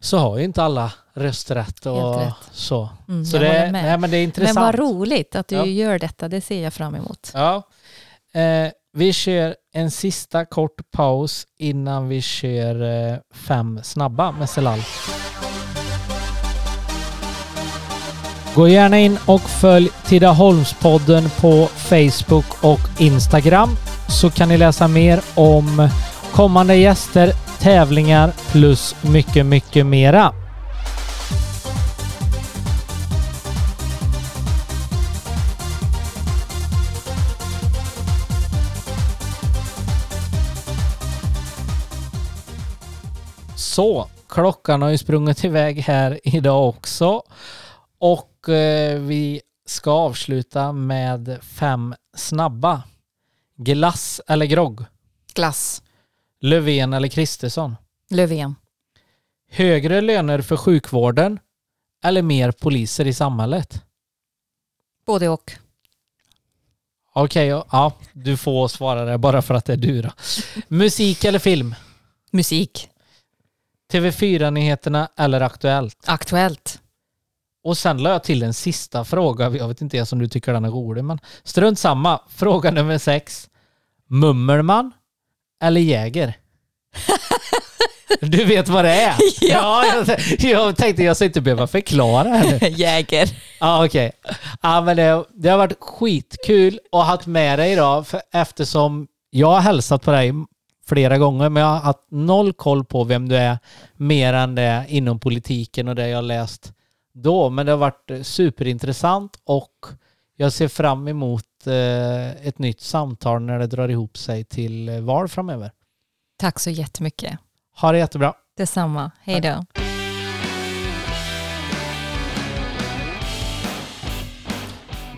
så har ju inte alla rösträtt och så. Mm, Så det, nej, men det är Men intressant. vad roligt att du Ja. gör detta. Det ser jag fram emot. Ja. Eh, vi kör en sista kort paus innan vi kör eh, fem snabba med Selal. Gå gärna in och följ Tidaholmspodden på Facebook och Instagram så kan ni läsa mer om kommande gäster, tävlingar plus mycket, mycket mera. Så, klockan har ju sprungit iväg här idag också. Och eh, vi ska avsluta med fem snabba. Glass eller grogg? Glass. Löfven eller Kristersson? Löfven. Högre löner för sjukvården eller mer poliser i samhället? Både och. Okej, ja, ja, du får svara det bara för att det är du då. Musik eller film? Musik. TV4-nyheterna eller Aktuellt? Aktuellt. Och sen la jag till en sista fråga. Jag vet inte ens om du tycker den är rolig, men strunt samma. Fråga nummer sex. Mummelman eller Jäger? Du vet vad det är? [laughs] ja jag, jag tänkte jag ska inte behöva förklara här. [laughs] Jäger. Ja, okej. Ja, men det, det har varit skitkul att ha haft med dig idag för eftersom jag har hälsat på dig flera gånger men jag har haft noll koll på vem du är mer än det inom politiken och det jag har läst då. Men det har varit eh, superintressant och jag ser fram emot eh, ett nytt samtal när det drar ihop sig till eh, val framöver. Tack så jättemycket. Ha det jättebra. Detsamma. Hej då.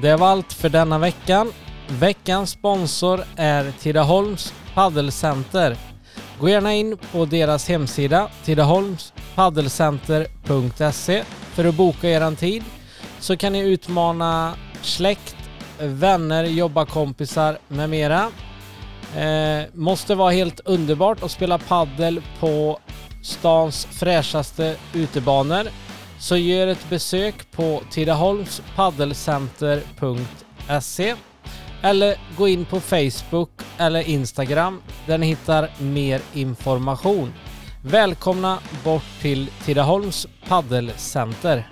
Det var allt för denna veckan. Veckans sponsor är Tidaholms Paddelcenter. Gå gärna in på deras hemsida tidaholmspaddelcenter.se för att boka er tid så kan ni utmana släkt, vänner, jobbarkompisar med mera. Eh, måste vara helt underbart att spela paddel på stans fräschaste utebanor. Så gör ett besök på tidaholmspaddelcenter.se eller gå in på Facebook eller Instagram där ni hittar mer information. Välkomna bort till Tidaholms paddelcenter.